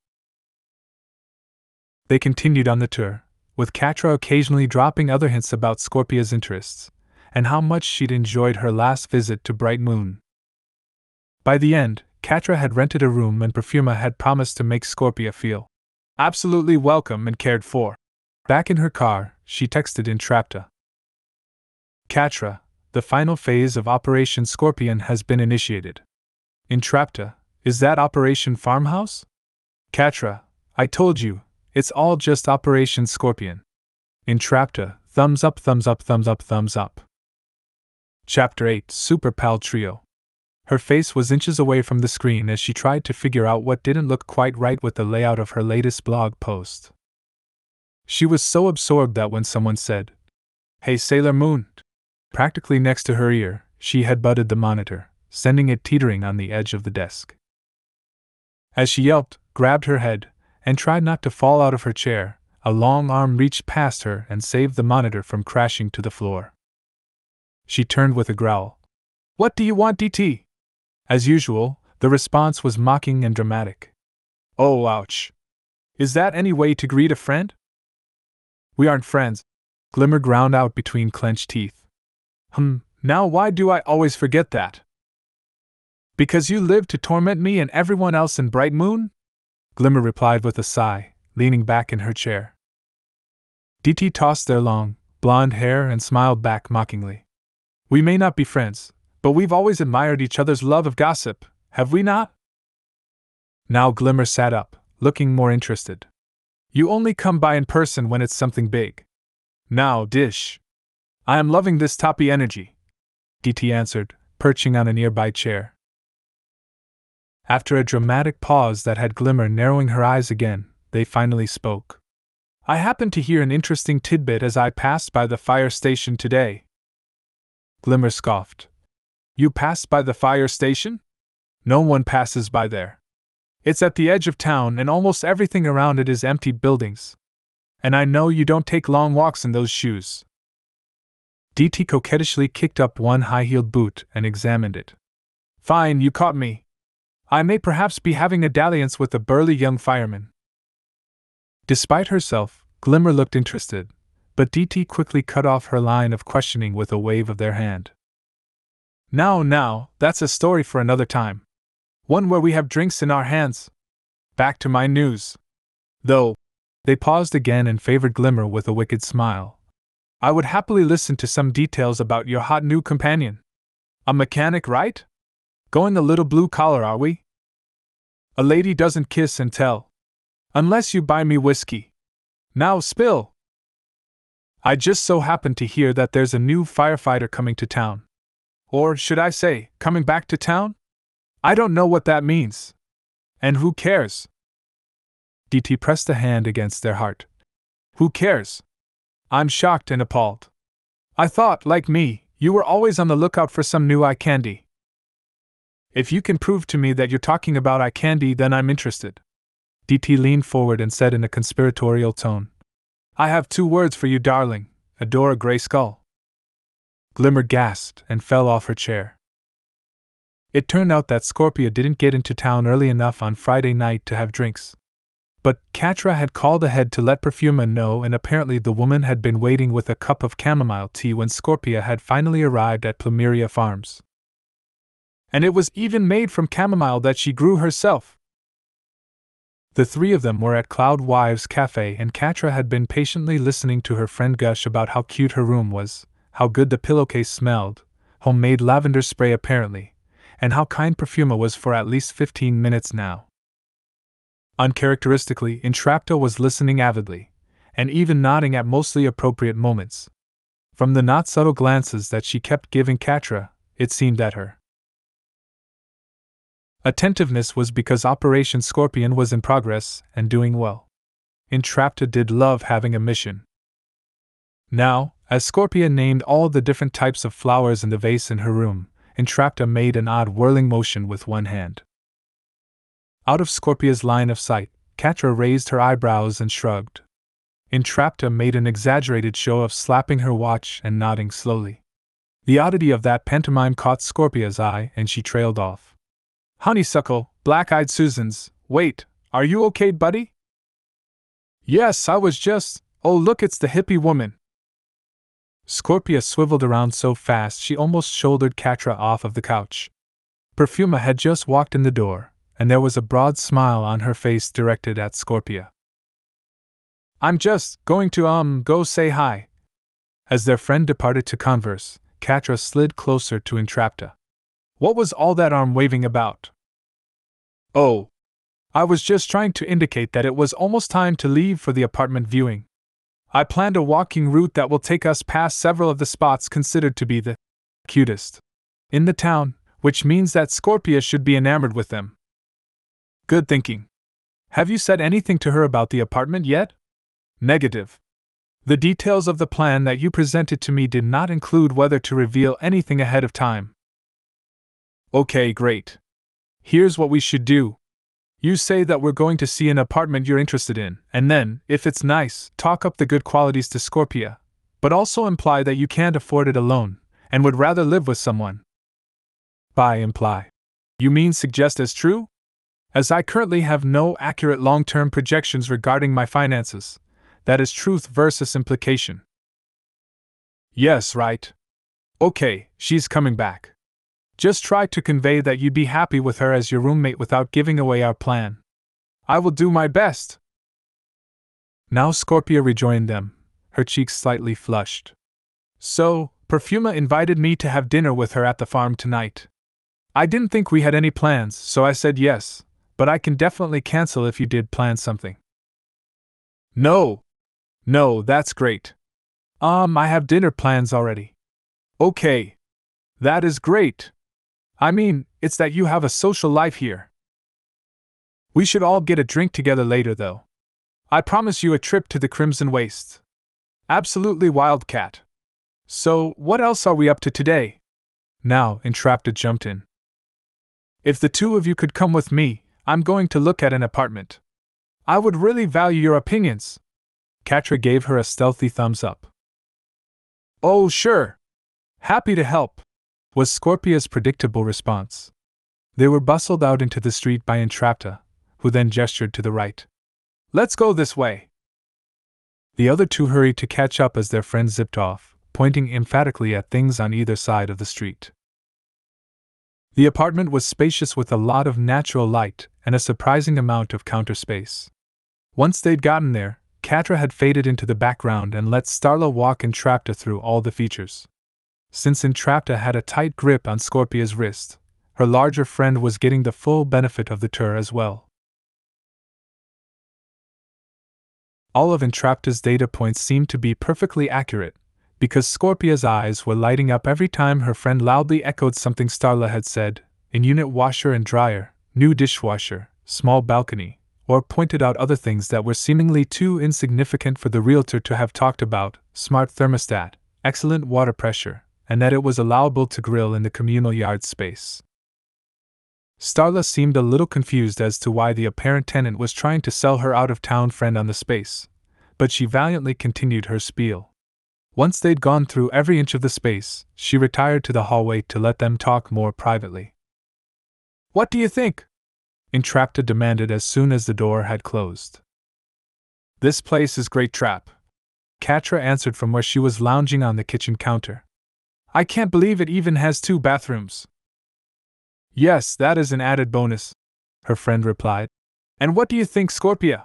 They continued on the tour, with Catra occasionally dropping other hints about Scorpia's interests, and how much she'd enjoyed her last visit to Bright Moon. By the end, Catra had rented a room and Perfuma had promised to make Scorpia feel absolutely welcome and cared for. Back in her car, she texted Entrapta. Catra, the final phase of Operation Scorpion has been initiated. Entrapta, is that Operation Farmhouse? Catra, I told you, it's all just Operation Scorpion. Entrapta, thumbs up, thumbs up, thumbs up, thumbs up. Chapter 8 Super Pal Trio. Her face was inches away from the screen as she tried to figure out what didn't look quite right with the layout of her latest blog post. She was so absorbed that when someone said, Hey Sailor Moon, practically next to her ear, she had butted the monitor, sending it teetering on the edge of the desk. As she yelped, grabbed her head, and tried not to fall out of her chair, a long arm reached past her and saved the monitor from crashing to the floor. She turned with a growl. What do you want, DT? As usual, the response was mocking and dramatic. Oh, ouch. Is that any way to greet a friend? We aren't friends, Glimmer ground out between clenched teeth. Hum, now why do I always forget that? Because you live to torment me and everyone else in Bright Moon? Glimmer replied with a sigh, leaning back in her chair. DT tossed their long, blonde hair and smiled back mockingly. We may not be friends, but we've always admired each other's love of gossip, have we not? Now Glimmer sat up, looking more interested. You only come by in person when it's something big. Now, Dish. I am loving this toppy energy, DT answered, perching on a nearby chair. After a dramatic pause that had Glimmer narrowing her eyes again, they finally spoke. I happened to hear an interesting tidbit as I passed by the fire station today. Glimmer scoffed. You passed by the fire station? No one passes by there. It's at the edge of town, and almost everything around it is empty buildings. And I know you don't take long walks in those shoes. DT coquettishly kicked up one high heeled boot and examined it. Fine, you caught me. I may perhaps be having a dalliance with a burly young fireman. Despite herself, Glimmer looked interested, but DT quickly cut off her line of questioning with a wave of their hand. Now, now, that's a story for another time. One where we have drinks in our hands. Back to my news. Though, they paused again and favored Glimmer with a wicked smile. I would happily listen to some details about your hot new companion. A mechanic, right? Going a little blue collar, are we? A lady doesn't kiss and tell. Unless you buy me whiskey. Now spill! I just so happened to hear that there's a new firefighter coming to town. Or should I say, coming back to town? I don't know what that means. And who cares? DT pressed a hand against their heart. Who cares? I'm shocked and appalled. I thought, like me, you were always on the lookout for some new eye candy. If you can prove to me that you're talking about eye candy, then I'm interested. DT leaned forward and said in a conspiratorial tone. I have two words for you, darling Adora Grayskull. Glimmer gasped and fell off her chair. It turned out that Scorpia didn't get into town early enough on Friday night to have drinks. But Catra had called ahead to let Perfuma know, and apparently the woman had been waiting with a cup of chamomile tea when Scorpia had finally arrived at Plumeria Farms. And it was even made from chamomile that she grew herself. The three of them were at Cloud Wives Cafe, and Catra had been patiently listening to her friend gush about how cute her room was, how good the pillowcase smelled, homemade lavender spray apparently, and how kind Perfuma was for at least 15 minutes now. Uncharacteristically, Entrapta was listening avidly, and even nodding at mostly appropriate moments. From the not subtle glances that she kept giving Catra, it seemed that her attentiveness was because Operation Scorpion was in progress and doing well. Entrapta did love having a mission. Now, as Scorpia named all the different types of flowers in the vase in her room, Entrapta made an odd whirling motion with one hand. Out of Scorpia's line of sight, Catra raised her eyebrows and shrugged. Entrapta made an exaggerated show of slapping her watch and nodding slowly. The oddity of that pantomime caught Scorpia's eye, and she trailed off. Honeysuckle, black eyed Susans, wait, are you okay, buddy? Yes, I was just. Oh, look, it's the hippie woman. Scorpia swiveled around so fast she almost shouldered Catra off of the couch. Perfuma had just walked in the door, and there was a broad smile on her face directed at Scorpia. I'm just going to, um, go say hi. As their friend departed to converse, Catra slid closer to Entrapta. What was all that arm waving about? Oh, I was just trying to indicate that it was almost time to leave for the apartment viewing. I planned a walking route that will take us past several of the spots considered to be the cutest in the town, which means that Scorpia should be enamored with them. Good thinking. Have you said anything to her about the apartment yet? Negative. The details of the plan that you presented to me did not include whether to reveal anything ahead of time. Okay, great. Here's what we should do you say that we're going to see an apartment you're interested in, and then, if it's nice, talk up the good qualities to Scorpia, but also imply that you can't afford it alone, and would rather live with someone. By imply. You mean suggest as true? As I currently have no accurate long term projections regarding my finances, that is truth versus implication. Yes, right. Okay, she's coming back. Just try to convey that you'd be happy with her as your roommate without giving away our plan. I will do my best. Now Scorpia rejoined them, her cheeks slightly flushed. So, Perfuma invited me to have dinner with her at the farm tonight. I didn't think we had any plans, so I said yes, but I can definitely cancel if you did plan something. No! No, that's great. Um, I have dinner plans already. Okay. That is great. I mean, it's that you have a social life here. We should all get a drink together later, though. I promise you a trip to the Crimson Wastes. Absolutely wildcat. So, what else are we up to today? Now, Entrapta jumped in. If the two of you could come with me, I'm going to look at an apartment. I would really value your opinions. Catra gave her a stealthy thumbs up. Oh, sure. Happy to help, was Scorpia's predictable response. They were bustled out into the street by Entrapta, who then gestured to the right. Let's go this way. The other two hurried to catch up as their friend zipped off, pointing emphatically at things on either side of the street. The apartment was spacious with a lot of natural light and a surprising amount of counter space. Once they'd gotten there, Catra had faded into the background and let Starla walk Entrapta through all the features. Since Entrapta had a tight grip on Scorpia's wrist, her larger friend was getting the full benefit of the tour as well. All of Entrapta's data points seemed to be perfectly accurate, because Scorpia's eyes were lighting up every time her friend loudly echoed something Starla had said in unit washer and dryer, new dishwasher, small balcony, or pointed out other things that were seemingly too insignificant for the realtor to have talked about smart thermostat, excellent water pressure, and that it was allowable to grill in the communal yard space. Starla seemed a little confused as to why the apparent tenant was trying to sell her out of town friend on the space, but she valiantly continued her spiel. Once they'd gone through every inch of the space, she retired to the hallway to let them talk more privately. What do you think? Entrapta demanded as soon as the door had closed. This place is great trap. Catra answered from where she was lounging on the kitchen counter. I can't believe it even has two bathrooms. Yes, that is an added bonus, her friend replied. And what do you think, Scorpia?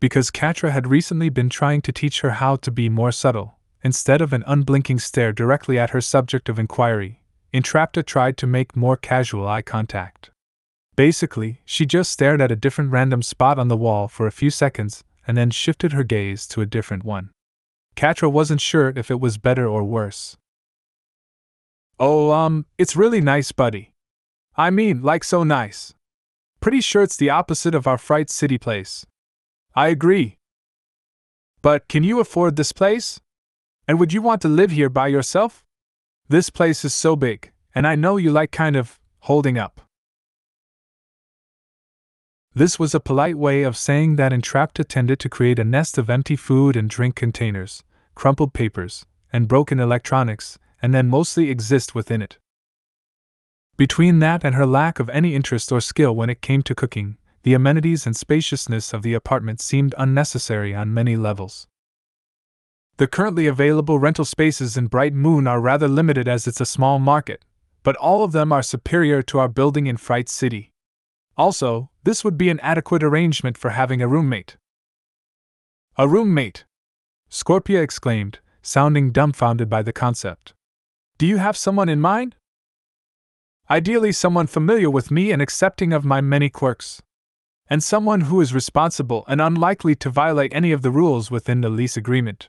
because Catra had recently been trying to teach her how to be more subtle. Instead of an unblinking stare directly at her subject of inquiry, Entrapta tried to make more casual eye contact. Basically, she just stared at a different random spot on the wall for a few seconds and then shifted her gaze to a different one. Catra wasn't sure if it was better or worse. Oh, um, it's really nice, buddy. I mean, like so nice. Pretty sure it's the opposite of our Fright City place. I agree. But can you afford this place? And would you want to live here by yourself? This place is so big, and I know you like kind of holding up. This was a polite way of saying that Entrapta tended to create a nest of empty food and drink containers, crumpled papers, and broken electronics, and then mostly exist within it. Between that and her lack of any interest or skill when it came to cooking, the amenities and spaciousness of the apartment seemed unnecessary on many levels. The currently available rental spaces in Bright Moon are rather limited as it's a small market, but all of them are superior to our building in Fright City. Also, this would be an adequate arrangement for having a roommate. A roommate! Scorpia exclaimed, sounding dumbfounded by the concept. Do you have someone in mind? Ideally, someone familiar with me and accepting of my many quirks and someone who is responsible and unlikely to violate any of the rules within the lease agreement.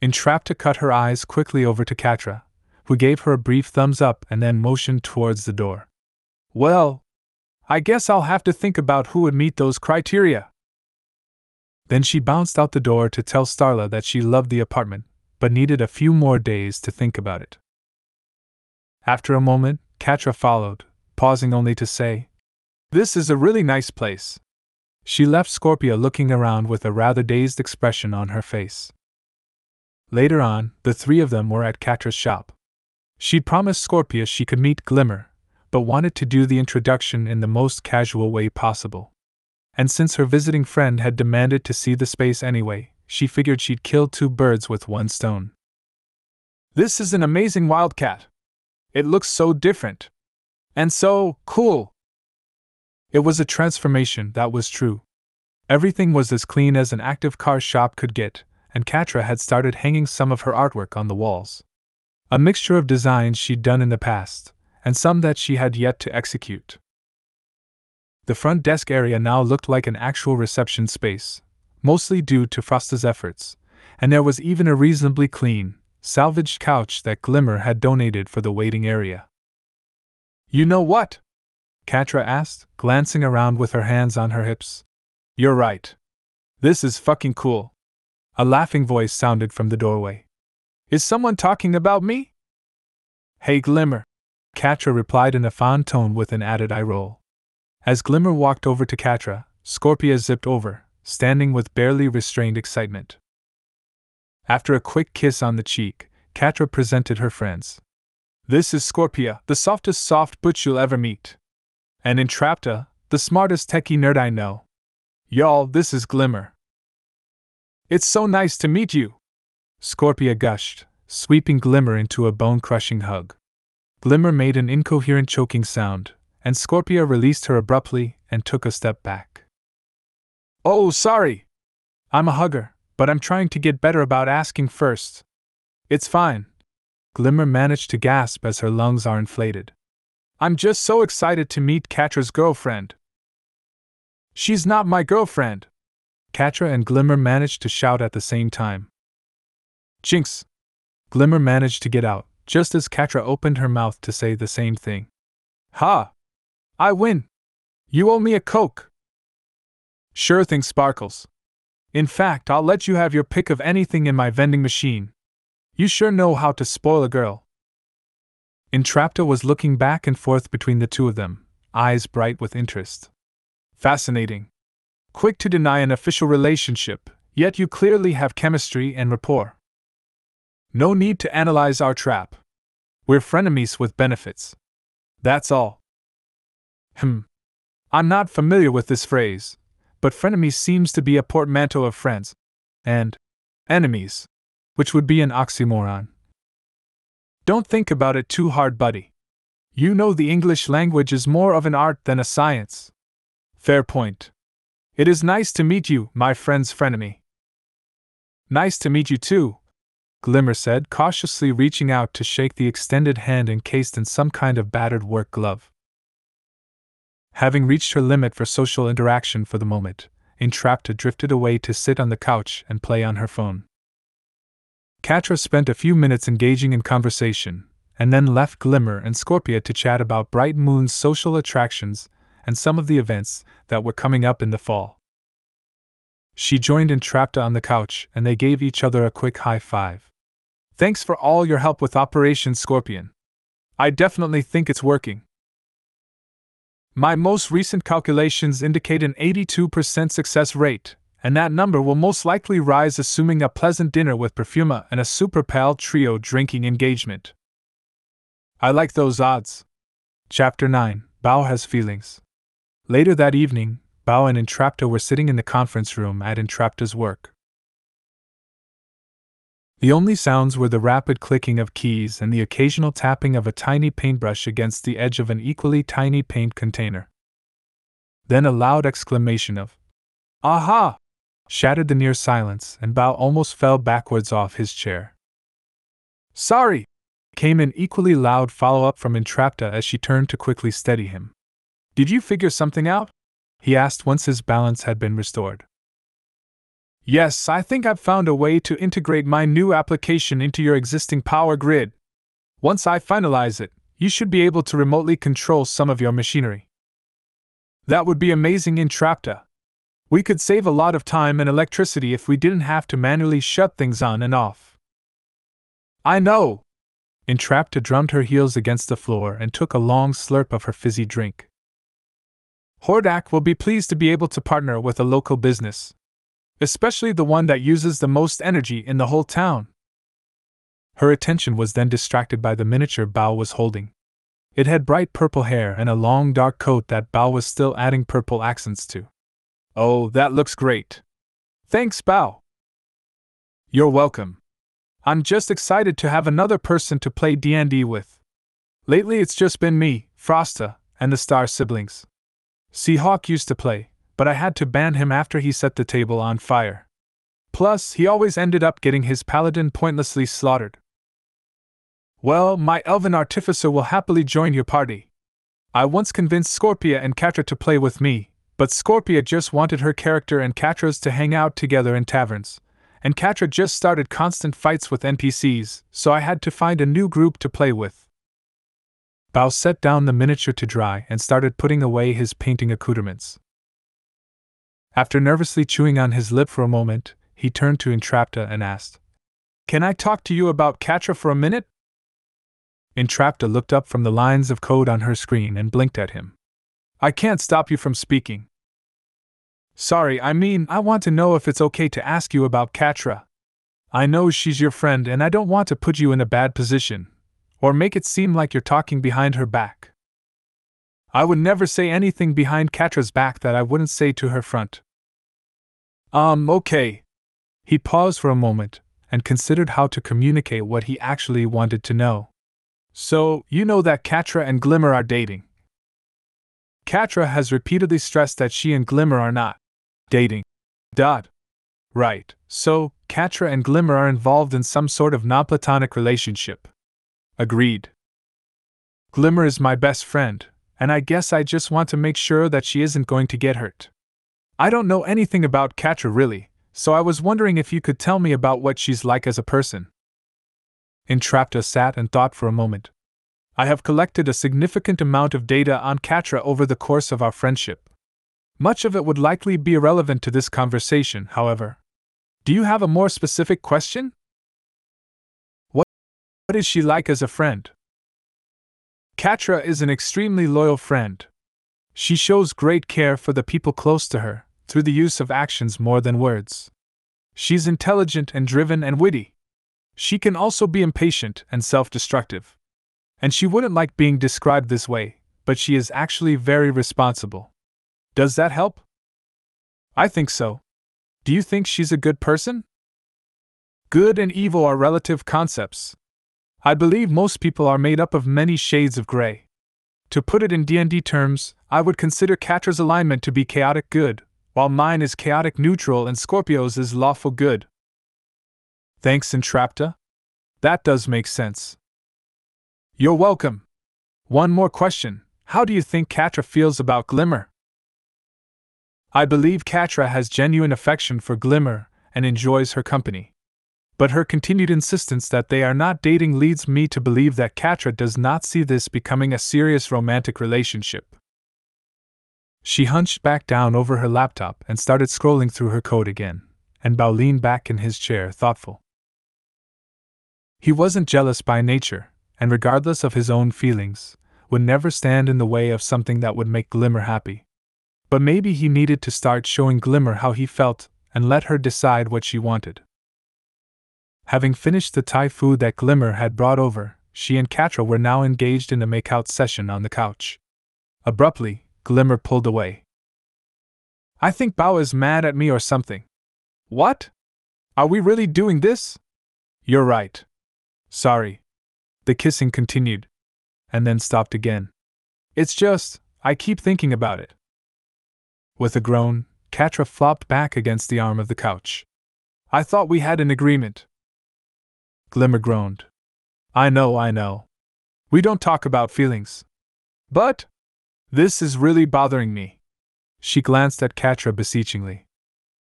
Entrapta cut her eyes quickly over to Catra, who gave her a brief thumbs up and then motioned towards the door. Well, I guess I'll have to think about who would meet those criteria. Then she bounced out the door to tell Starla that she loved the apartment, but needed a few more days to think about it. After a moment, Catra followed, pausing only to say, this is a really nice place. She left Scorpia looking around with a rather dazed expression on her face. Later on, the three of them were at Catra's shop. She'd promised Scorpia she could meet Glimmer, but wanted to do the introduction in the most casual way possible. And since her visiting friend had demanded to see the space anyway, she figured she'd kill two birds with one stone. This is an amazing wildcat. It looks so different. And so cool. It was a transformation that was true. Everything was as clean as an active car shop could get, and Catra had started hanging some of her artwork on the walls. A mixture of designs she'd done in the past, and some that she had yet to execute. The front desk area now looked like an actual reception space, mostly due to Frosta's efforts, and there was even a reasonably clean, salvaged couch that Glimmer had donated for the waiting area. You know what? Catra asked, glancing around with her hands on her hips. You're right. This is fucking cool. A laughing voice sounded from the doorway. Is someone talking about me? Hey, Glimmer. Catra replied in a fond tone with an added eye roll. As Glimmer walked over to Catra, Scorpia zipped over, standing with barely restrained excitement. After a quick kiss on the cheek, Catra presented her friends. This is Scorpia, the softest soft butch you'll ever meet. And Entrapta, the smartest techie nerd I know. Y'all, this is Glimmer. It's so nice to meet you! Scorpia gushed, sweeping Glimmer into a bone crushing hug. Glimmer made an incoherent choking sound, and Scorpia released her abruptly and took a step back. Oh, sorry! I'm a hugger, but I'm trying to get better about asking first. It's fine. Glimmer managed to gasp as her lungs are inflated. I'm just so excited to meet Catra's girlfriend. She's not my girlfriend. Catra and Glimmer managed to shout at the same time. Jinx! Glimmer managed to get out, just as Catra opened her mouth to say the same thing. Ha! I win! You owe me a Coke! Sure thing, Sparkles. In fact, I'll let you have your pick of anything in my vending machine. You sure know how to spoil a girl. Entrapta was looking back and forth between the two of them, eyes bright with interest. Fascinating. Quick to deny an official relationship, yet you clearly have chemistry and rapport. No need to analyze our trap. We're frenemies with benefits. That's all. Hmm. I'm not familiar with this phrase, but frenemies seems to be a portmanteau of friends and enemies, which would be an oxymoron. Don't think about it too hard, buddy. You know the English language is more of an art than a science. Fair point. It is nice to meet you, my friend's frenemy. Nice to meet you too, Glimmer said, cautiously reaching out to shake the extended hand encased in some kind of battered work glove. Having reached her limit for social interaction for the moment, Entrapta drifted away to sit on the couch and play on her phone. Catra spent a few minutes engaging in conversation, and then left Glimmer and Scorpia to chat about Bright Moon's social attractions and some of the events that were coming up in the fall. She joined Entrapta on the couch, and they gave each other a quick high five. Thanks for all your help with Operation Scorpion. I definitely think it's working. My most recent calculations indicate an 82% success rate, and that number will most likely rise assuming a pleasant dinner with Perfuma and a Super Pal trio drinking engagement. I like those odds. Chapter 9 Bow has feelings. Later that evening, Bow and Entrapta were sitting in the conference room at Entrapta's work. The only sounds were the rapid clicking of keys and the occasional tapping of a tiny paintbrush against the edge of an equally tiny paint container. Then a loud exclamation of, Aha! shattered the near silence, and Bow almost fell backwards off his chair. Sorry! came an equally loud follow up from Entrapta as she turned to quickly steady him. Did you figure something out? he asked once his balance had been restored. Yes, I think I've found a way to integrate my new application into your existing power grid. Once I finalize it, you should be able to remotely control some of your machinery. That would be amazing in Entrapta. We could save a lot of time and electricity if we didn't have to manually shut things on and off. I know! Entrapta drummed her heels against the floor and took a long slurp of her fizzy drink. Hordak will be pleased to be able to partner with a local business, especially the one that uses the most energy in the whole town. Her attention was then distracted by the miniature Bow was holding. It had bright purple hair and a long dark coat that Bow was still adding purple accents to. Oh, that looks great. Thanks, Bow. You're welcome. I'm just excited to have another person to play D&D with. Lately it's just been me, Frosta, and the Star siblings. Seahawk used to play, but I had to ban him after he set the table on fire. Plus, he always ended up getting his paladin pointlessly slaughtered. Well, my elven artificer will happily join your party. I once convinced Scorpia and Catra to play with me, but Scorpia just wanted her character and Catra's to hang out together in taverns, and Catra just started constant fights with NPCs, so I had to find a new group to play with. Bow set down the miniature to dry and started putting away his painting accoutrements. After nervously chewing on his lip for a moment, he turned to Entrapta and asked, Can I talk to you about Catra for a minute? Entrapta looked up from the lines of code on her screen and blinked at him. I can't stop you from speaking. Sorry, I mean, I want to know if it's okay to ask you about Catra. I know she's your friend and I don't want to put you in a bad position, or make it seem like you're talking behind her back. I would never say anything behind Catra's back that I wouldn't say to her front. Um, okay. He paused for a moment and considered how to communicate what he actually wanted to know. So, you know that Catra and Glimmer are dating. Catra has repeatedly stressed that she and Glimmer are not dating. Dot. Right, so, Catra and Glimmer are involved in some sort of non platonic relationship. Agreed. Glimmer is my best friend, and I guess I just want to make sure that she isn't going to get hurt. I don't know anything about Catra really, so I was wondering if you could tell me about what she's like as a person. Entrapta sat and thought for a moment. I have collected a significant amount of data on Catra over the course of our friendship. Much of it would likely be irrelevant to this conversation, however. Do you have a more specific question? What, what is she like as a friend? Catra is an extremely loyal friend. She shows great care for the people close to her, through the use of actions more than words. She's intelligent and driven and witty. She can also be impatient and self destructive. And she wouldn't like being described this way, but she is actually very responsible. Does that help? I think so. Do you think she's a good person? Good and evil are relative concepts. I believe most people are made up of many shades of gray. To put it in D&D terms, I would consider Catra's alignment to be chaotic good, while mine is chaotic neutral and Scorpia's is lawful good. Thanks, Entrapta. That does make sense. You're welcome. One more question How do you think Catra feels about Glimmer? I believe Catra has genuine affection for Glimmer and enjoys her company. But her continued insistence that they are not dating leads me to believe that Catra does not see this becoming a serious romantic relationship. She hunched back down over her laptop and started scrolling through her code again, and Bow leaned back in his chair, thoughtful. He wasn't jealous by nature, and regardless of his own feelings, would never stand in the way of something that would make Glimmer happy. But maybe he needed to start showing Glimmer how he felt and let her decide what she wanted. Having finished the Thai food that Glimmer had brought over, she and Catra were now engaged in a make-out session on the couch. Abruptly, Glimmer pulled away. I think Bow is mad at me or something. What? Are we really doing this? You're right. Sorry. The kissing continued. And then stopped again. It's just, I keep thinking about it. With a groan, Catra flopped back against the arm of the couch. I thought we had an agreement. Glimmer groaned. I know, I know. We don't talk about feelings. But. This is really bothering me. She glanced at Catra beseechingly.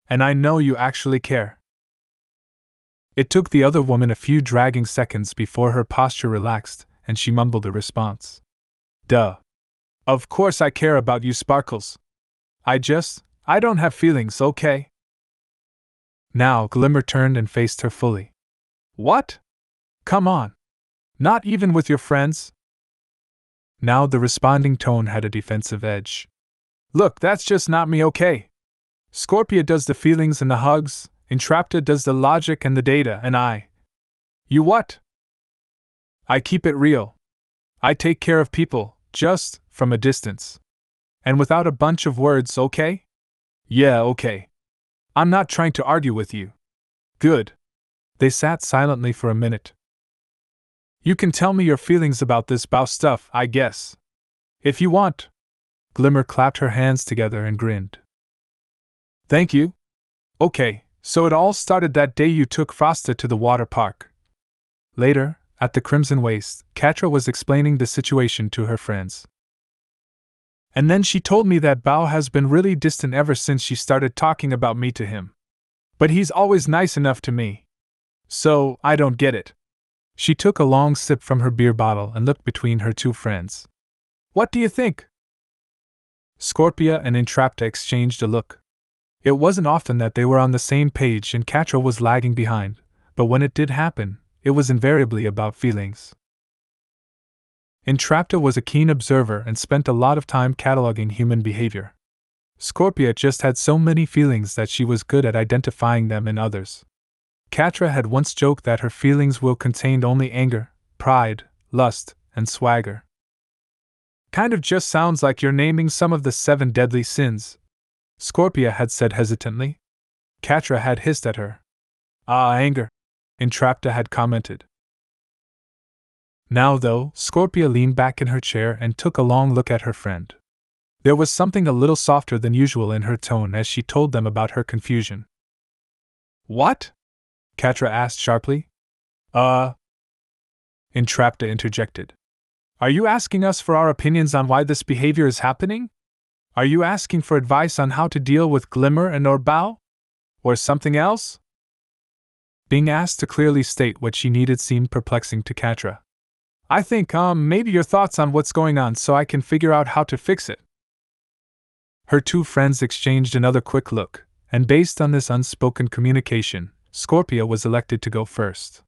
And I know you actually care. It took the other woman a few dragging seconds before her posture relaxed, and she mumbled a response. Duh. Of course I care about you, Sparkles. I just, I don't have feelings, okay? Now Glimmer turned and faced her fully. What? Come on. Not even with your friends? Now the responding tone had a defensive edge. Look, that's just not me, okay? Scorpia does the feelings and the hugs, Entrapta does the logic and the data, and I. You what? I keep it real. I take care of people, just from a distance. And without a bunch of words, okay? Yeah, okay. I'm not trying to argue with you. Good. They sat silently for a minute. You can tell me your feelings about this Bow stuff, I guess. If you want. Glimmer clapped her hands together and grinned. Thank you. Okay, so it all started that day you took Frosta to the water park. Later, at the Crimson Waste, Catra was explaining the situation to her friends. And then she told me that Bow has been really distant ever since she started talking about me to him. But he's always nice enough to me. So, I don't get it. She took a long sip from her beer bottle and looked between her two friends. What do you think? Scorpia and Entrapta exchanged a look. It wasn't often that they were on the same page and Catra was lagging behind, but when it did happen, it was invariably about feelings. Entrapta was a keen observer and spent a lot of time cataloging human behavior. Scorpia just had so many feelings that she was good at identifying them in others. Catra had once joked that her feelings will contained only anger, pride, lust, and swagger. Kind of just sounds like you're naming some of the seven deadly sins, Scorpia had said hesitantly. Catra had hissed at her. Ah, anger, Entrapta had commented. Now, though, Scorpia leaned back in her chair and took a long look at her friend. There was something a little softer than usual in her tone as she told them about her confusion. What? Catra asked sharply. Uh. Entrapta interjected. Are you asking us for our opinions on why this behavior is happening? Are you asking for advice on how to deal with Glimmer and or Bow? Or something else? Being asked to clearly state what she needed seemed perplexing to Catra. I think, um, maybe your thoughts on what's going on so I can figure out how to fix it. Her two friends exchanged another quick look, and based on this unspoken communication, Scorpia was elected to go first.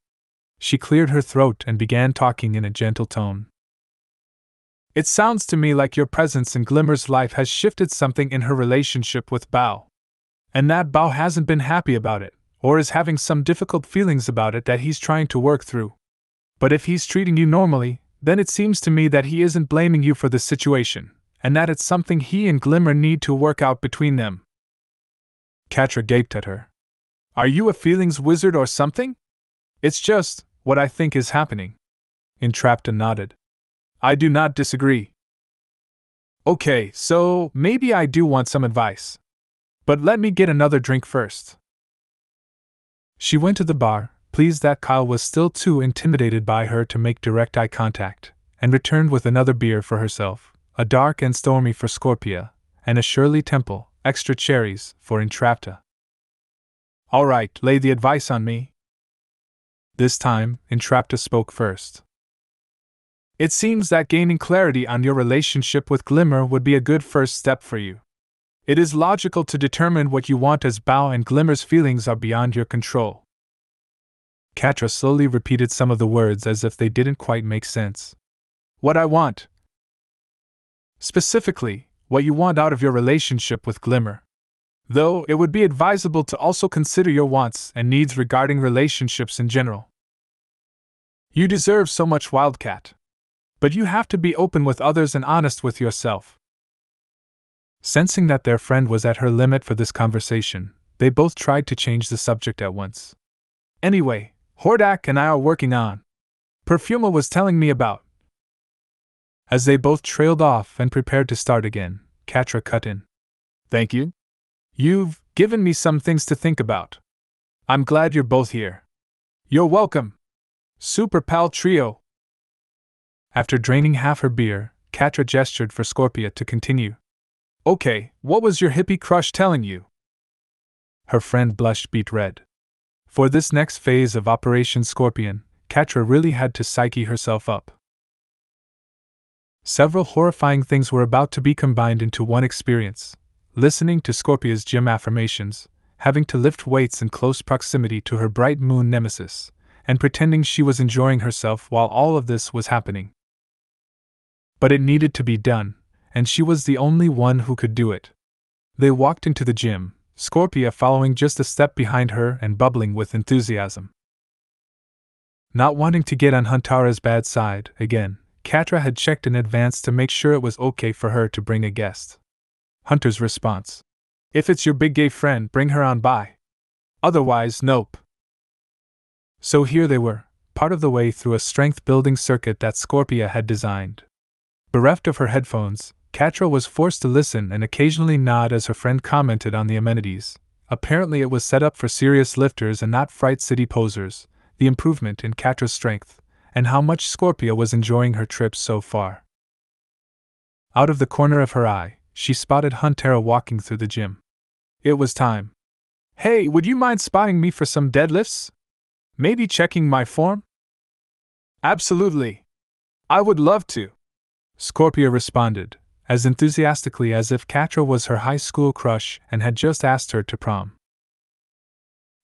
She cleared her throat and began talking in a gentle tone. It sounds to me like your presence in Glimmer's life has shifted something in her relationship with Bow. And that Bow hasn't been happy about it, or is having some difficult feelings about it that he's trying to work through. But if he's treating you normally, then it seems to me that he isn't blaming you for the situation, and that it's something he and Glimmer need to work out between them. Catra gaped at her. Are you a feelings wizard or something? It's just what I think is happening. Entrapta nodded. I do not disagree. Okay, so maybe I do want some advice. But let me get another drink first. She went to the bar, pleased that Kyle was still too intimidated by her to make direct eye contact, and returned with another beer for herself, a dark and stormy for Scorpia, and a Shirley Temple, extra cherries, for Entrapta. All right, lay the advice on me. This time, Entrapta spoke first. It seems that gaining clarity on your relationship with Glimmer would be a good first step for you. It is logical to determine what you want as Bow and Glimmer's feelings are beyond your control. Catra slowly repeated some of the words as if they didn't quite make sense. What I want. Specifically, what you want out of your relationship with Glimmer. Though it would be advisable to also consider your wants and needs regarding relationships in general. You deserve so much, Wildcat. But you have to be open with others and honest with yourself. Sensing that their friend was at her limit for this conversation, they both tried to change the subject at once. Anyway, Hordak and I are working on. Perfuma was telling me about. As they both trailed off and prepared to start again, Catra cut in. Thank you. You've given me some things to think about. I'm glad you're both here. You're welcome. Super Pal Trio. After draining half her beer, Catra gestured for Scorpia to continue. Okay, what was your hippie crush telling you? Her friend blushed beet red. For this next phase of Operation Scorpion, Catra really had to psyche herself up. Several horrifying things were about to be combined into one experience listening to Scorpia's gym affirmations, having to lift weights in close proximity to her bright moon nemesis, and pretending she was enjoying herself while all of this was happening. But it needed to be done, and she was the only one who could do it. They walked into the gym, Scorpia following just a step behind her and bubbling with enthusiasm. Not wanting to get on Huntara's bad side again, Catra had checked in advance to make sure it was okay for her to bring a guest. Hunter's response If it's your big gay friend, bring her on by. Otherwise, nope. So here they were, part of the way through a strength building circuit that Scorpia had designed. Bereft of her headphones, Catra was forced to listen and occasionally nod as her friend commented on the amenities. Apparently, it was set up for serious lifters and not Fright City posers, the improvement in Catra's strength, and how much Scorpia was enjoying her trip so far. Out of the corner of her eye, she spotted Huntara walking through the gym. It was time. Hey, would you mind spotting me for some deadlifts? Maybe checking my form? Absolutely. I would love to. Scorpia responded, as enthusiastically as if Catra was her high school crush and had just asked her to prom.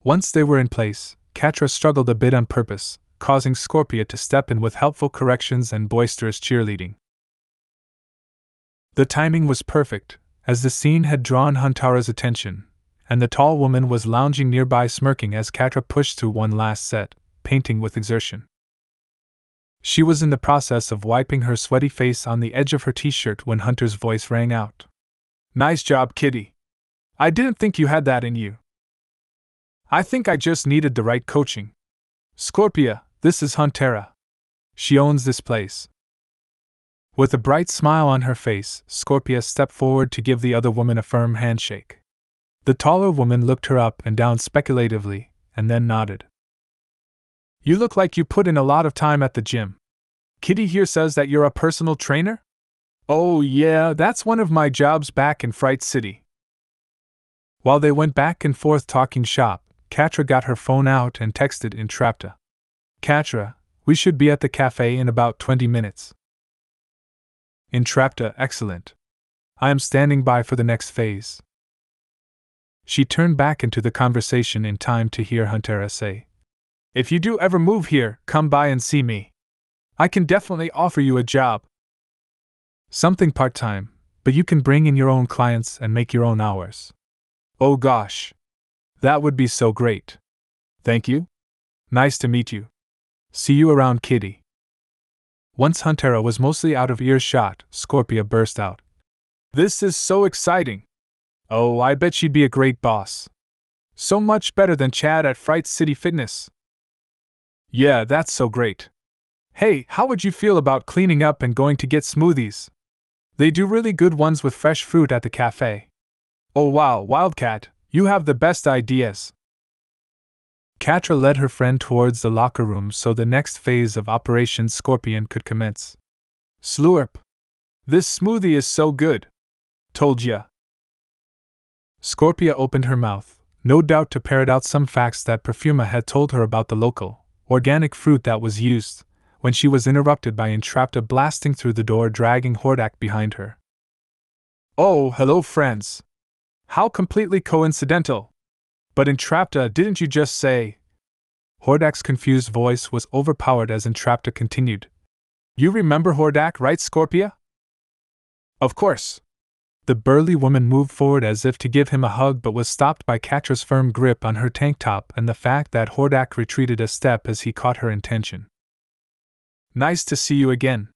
Once they were in place, Catra struggled a bit on purpose, causing Scorpia to step in with helpful corrections and boisterous cheerleading. The timing was perfect, as the scene had drawn Huntara's attention, and the tall woman was lounging nearby smirking as Catra pushed through one last set, painting with exertion. She was in the process of wiping her sweaty face on the edge of her t shirt when Hunter's voice rang out. Nice job, Kitty. I didn't think you had that in you. I think I just needed the right coaching. Scorpia, this is Huntara. She owns this place. With a bright smile on her face, Scorpia stepped forward to give the other woman a firm handshake. The taller woman looked her up and down speculatively, and then nodded. You look like you put in a lot of time at the gym. Kitty here says that you're a personal trainer? Oh, yeah, that's one of my jobs back in Fright City. While they went back and forth talking shop, Catra got her phone out and texted Entrapta. Catra, we should be at the cafe in about 20 minutes. Entrapta, excellent. I am standing by for the next phase. She turned back into the conversation in time to hear Huntara say, if you do ever move here, come by and see me. I can definitely offer you a job. Something part time, but you can bring in your own clients and make your own hours. Oh gosh. That would be so great. Thank you. Nice to meet you. See you around, Kitty. Once Huntara was mostly out of earshot, Scorpia burst out. This is so exciting! Oh, I bet she'd be a great boss. So much better than Chad at Fright City Fitness. Yeah, that's so great. Hey, how would you feel about cleaning up and going to get smoothies? They do really good ones with fresh fruit at the cafe. Oh wow, Wildcat, you have the best ideas. Catra led her friend towards the locker room so the next phase of Operation Scorpion could commence. Slurp. This smoothie is so good. Told ya. Scorpia opened her mouth, no doubt to parrot out some facts that Perfuma had told her about the local, organic fruit that was used, when she was interrupted by Entrapta blasting through the door dragging Hordak behind her. Oh, hello, friends. How completely coincidental. But Entrapta, didn't you just say? Hordak's confused voice was overpowered as Entrapta continued. You remember Hordak, right, Scorpia? Of course. The burly woman moved forward as if to give him a hug but was stopped by Catra's firm grip on her tank top and the fact that Hordak retreated a step as he caught her intention. Nice to see you again,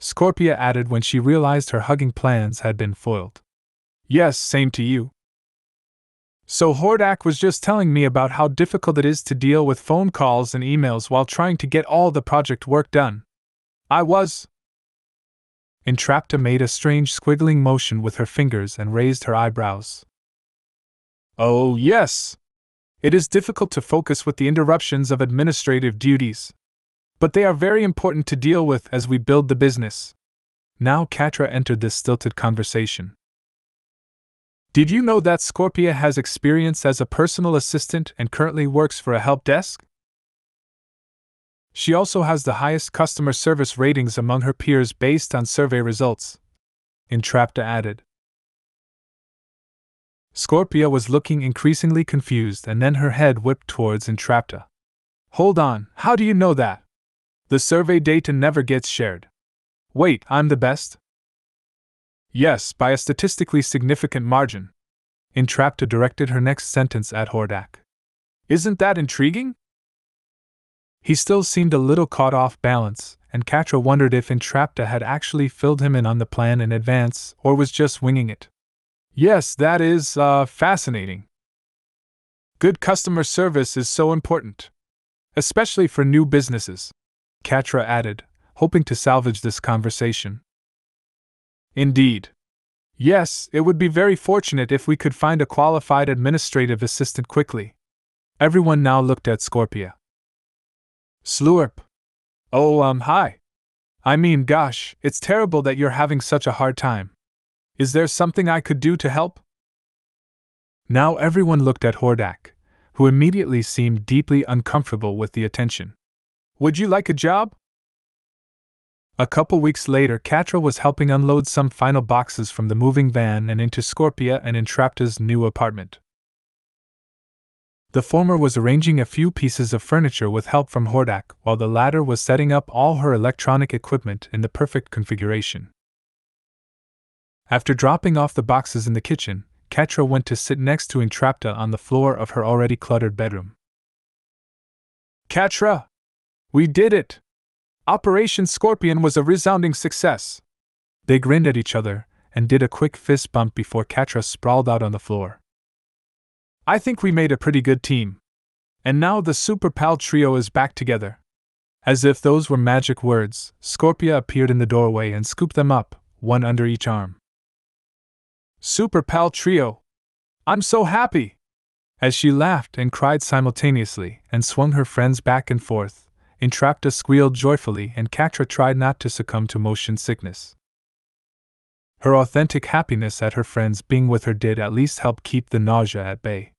Scorpia added when she realized her hugging plans had been foiled. Yes, same to you. So Hordak was just telling me about how difficult it is to deal with phone calls and emails while trying to get all the project work done. I was. Entrapta made a strange squiggling motion with her fingers and raised her eyebrows. Oh, yes! It is difficult to focus with the interruptions of administrative duties. But they are very important to deal with as we build the business. Now Catra entered this stilted conversation. Did you know that Scorpia has experience as a personal assistant and currently works for a help desk? She also has the highest customer service ratings among her peers based on survey results. Entrapta added. Scorpia was looking increasingly confused and then her head whipped towards Entrapta. Hold on, how do you know that? The survey data never gets shared. Wait, I'm the best? Yes, by a statistically significant margin. Entrapta directed her next sentence at Hordak. Isn't that intriguing? He still seemed a little caught off balance, and Catra wondered if Entrapta had actually filled him in on the plan in advance or was just winging it. Yes, that is, uh, fascinating. Good customer service is so important. Especially for new businesses, Catra added, hoping to salvage this conversation. Indeed. Yes, it would be very fortunate if we could find a qualified administrative assistant quickly. Everyone now looked at Scorpia. Slurp. Oh, um, hi. I mean, gosh, it's terrible that you're having such a hard time. Is there something I could do to help? Now everyone looked at Hordak, who immediately seemed deeply uncomfortable with the attention. Would you like a job? A couple weeks later, Catra was helping unload some final boxes from the moving van and into Scorpia and Entrapta's new apartment. The former was arranging a few pieces of furniture with help from Hordak, while the latter was setting up all her electronic equipment in the perfect configuration. After dropping off the boxes in the kitchen, Catra went to sit next to Entrapta on the floor of her already cluttered bedroom. Catra! We did it! Operation Scorpion was a resounding success. They grinned at each other and did a quick fist bump before Catra sprawled out on the floor. I think we made a pretty good team. And now the Super Pal trio is back together. As if those were magic words, Scorpia appeared in the doorway and scooped them up, one under each arm. Super Pal Trio! I'm so happy! As she laughed and cried simultaneously and swung her friends back and forth, Entrapta squealed joyfully, and Catra tried not to succumb to motion sickness. Her authentic happiness at her friends being with her did at least help keep the nausea at bay.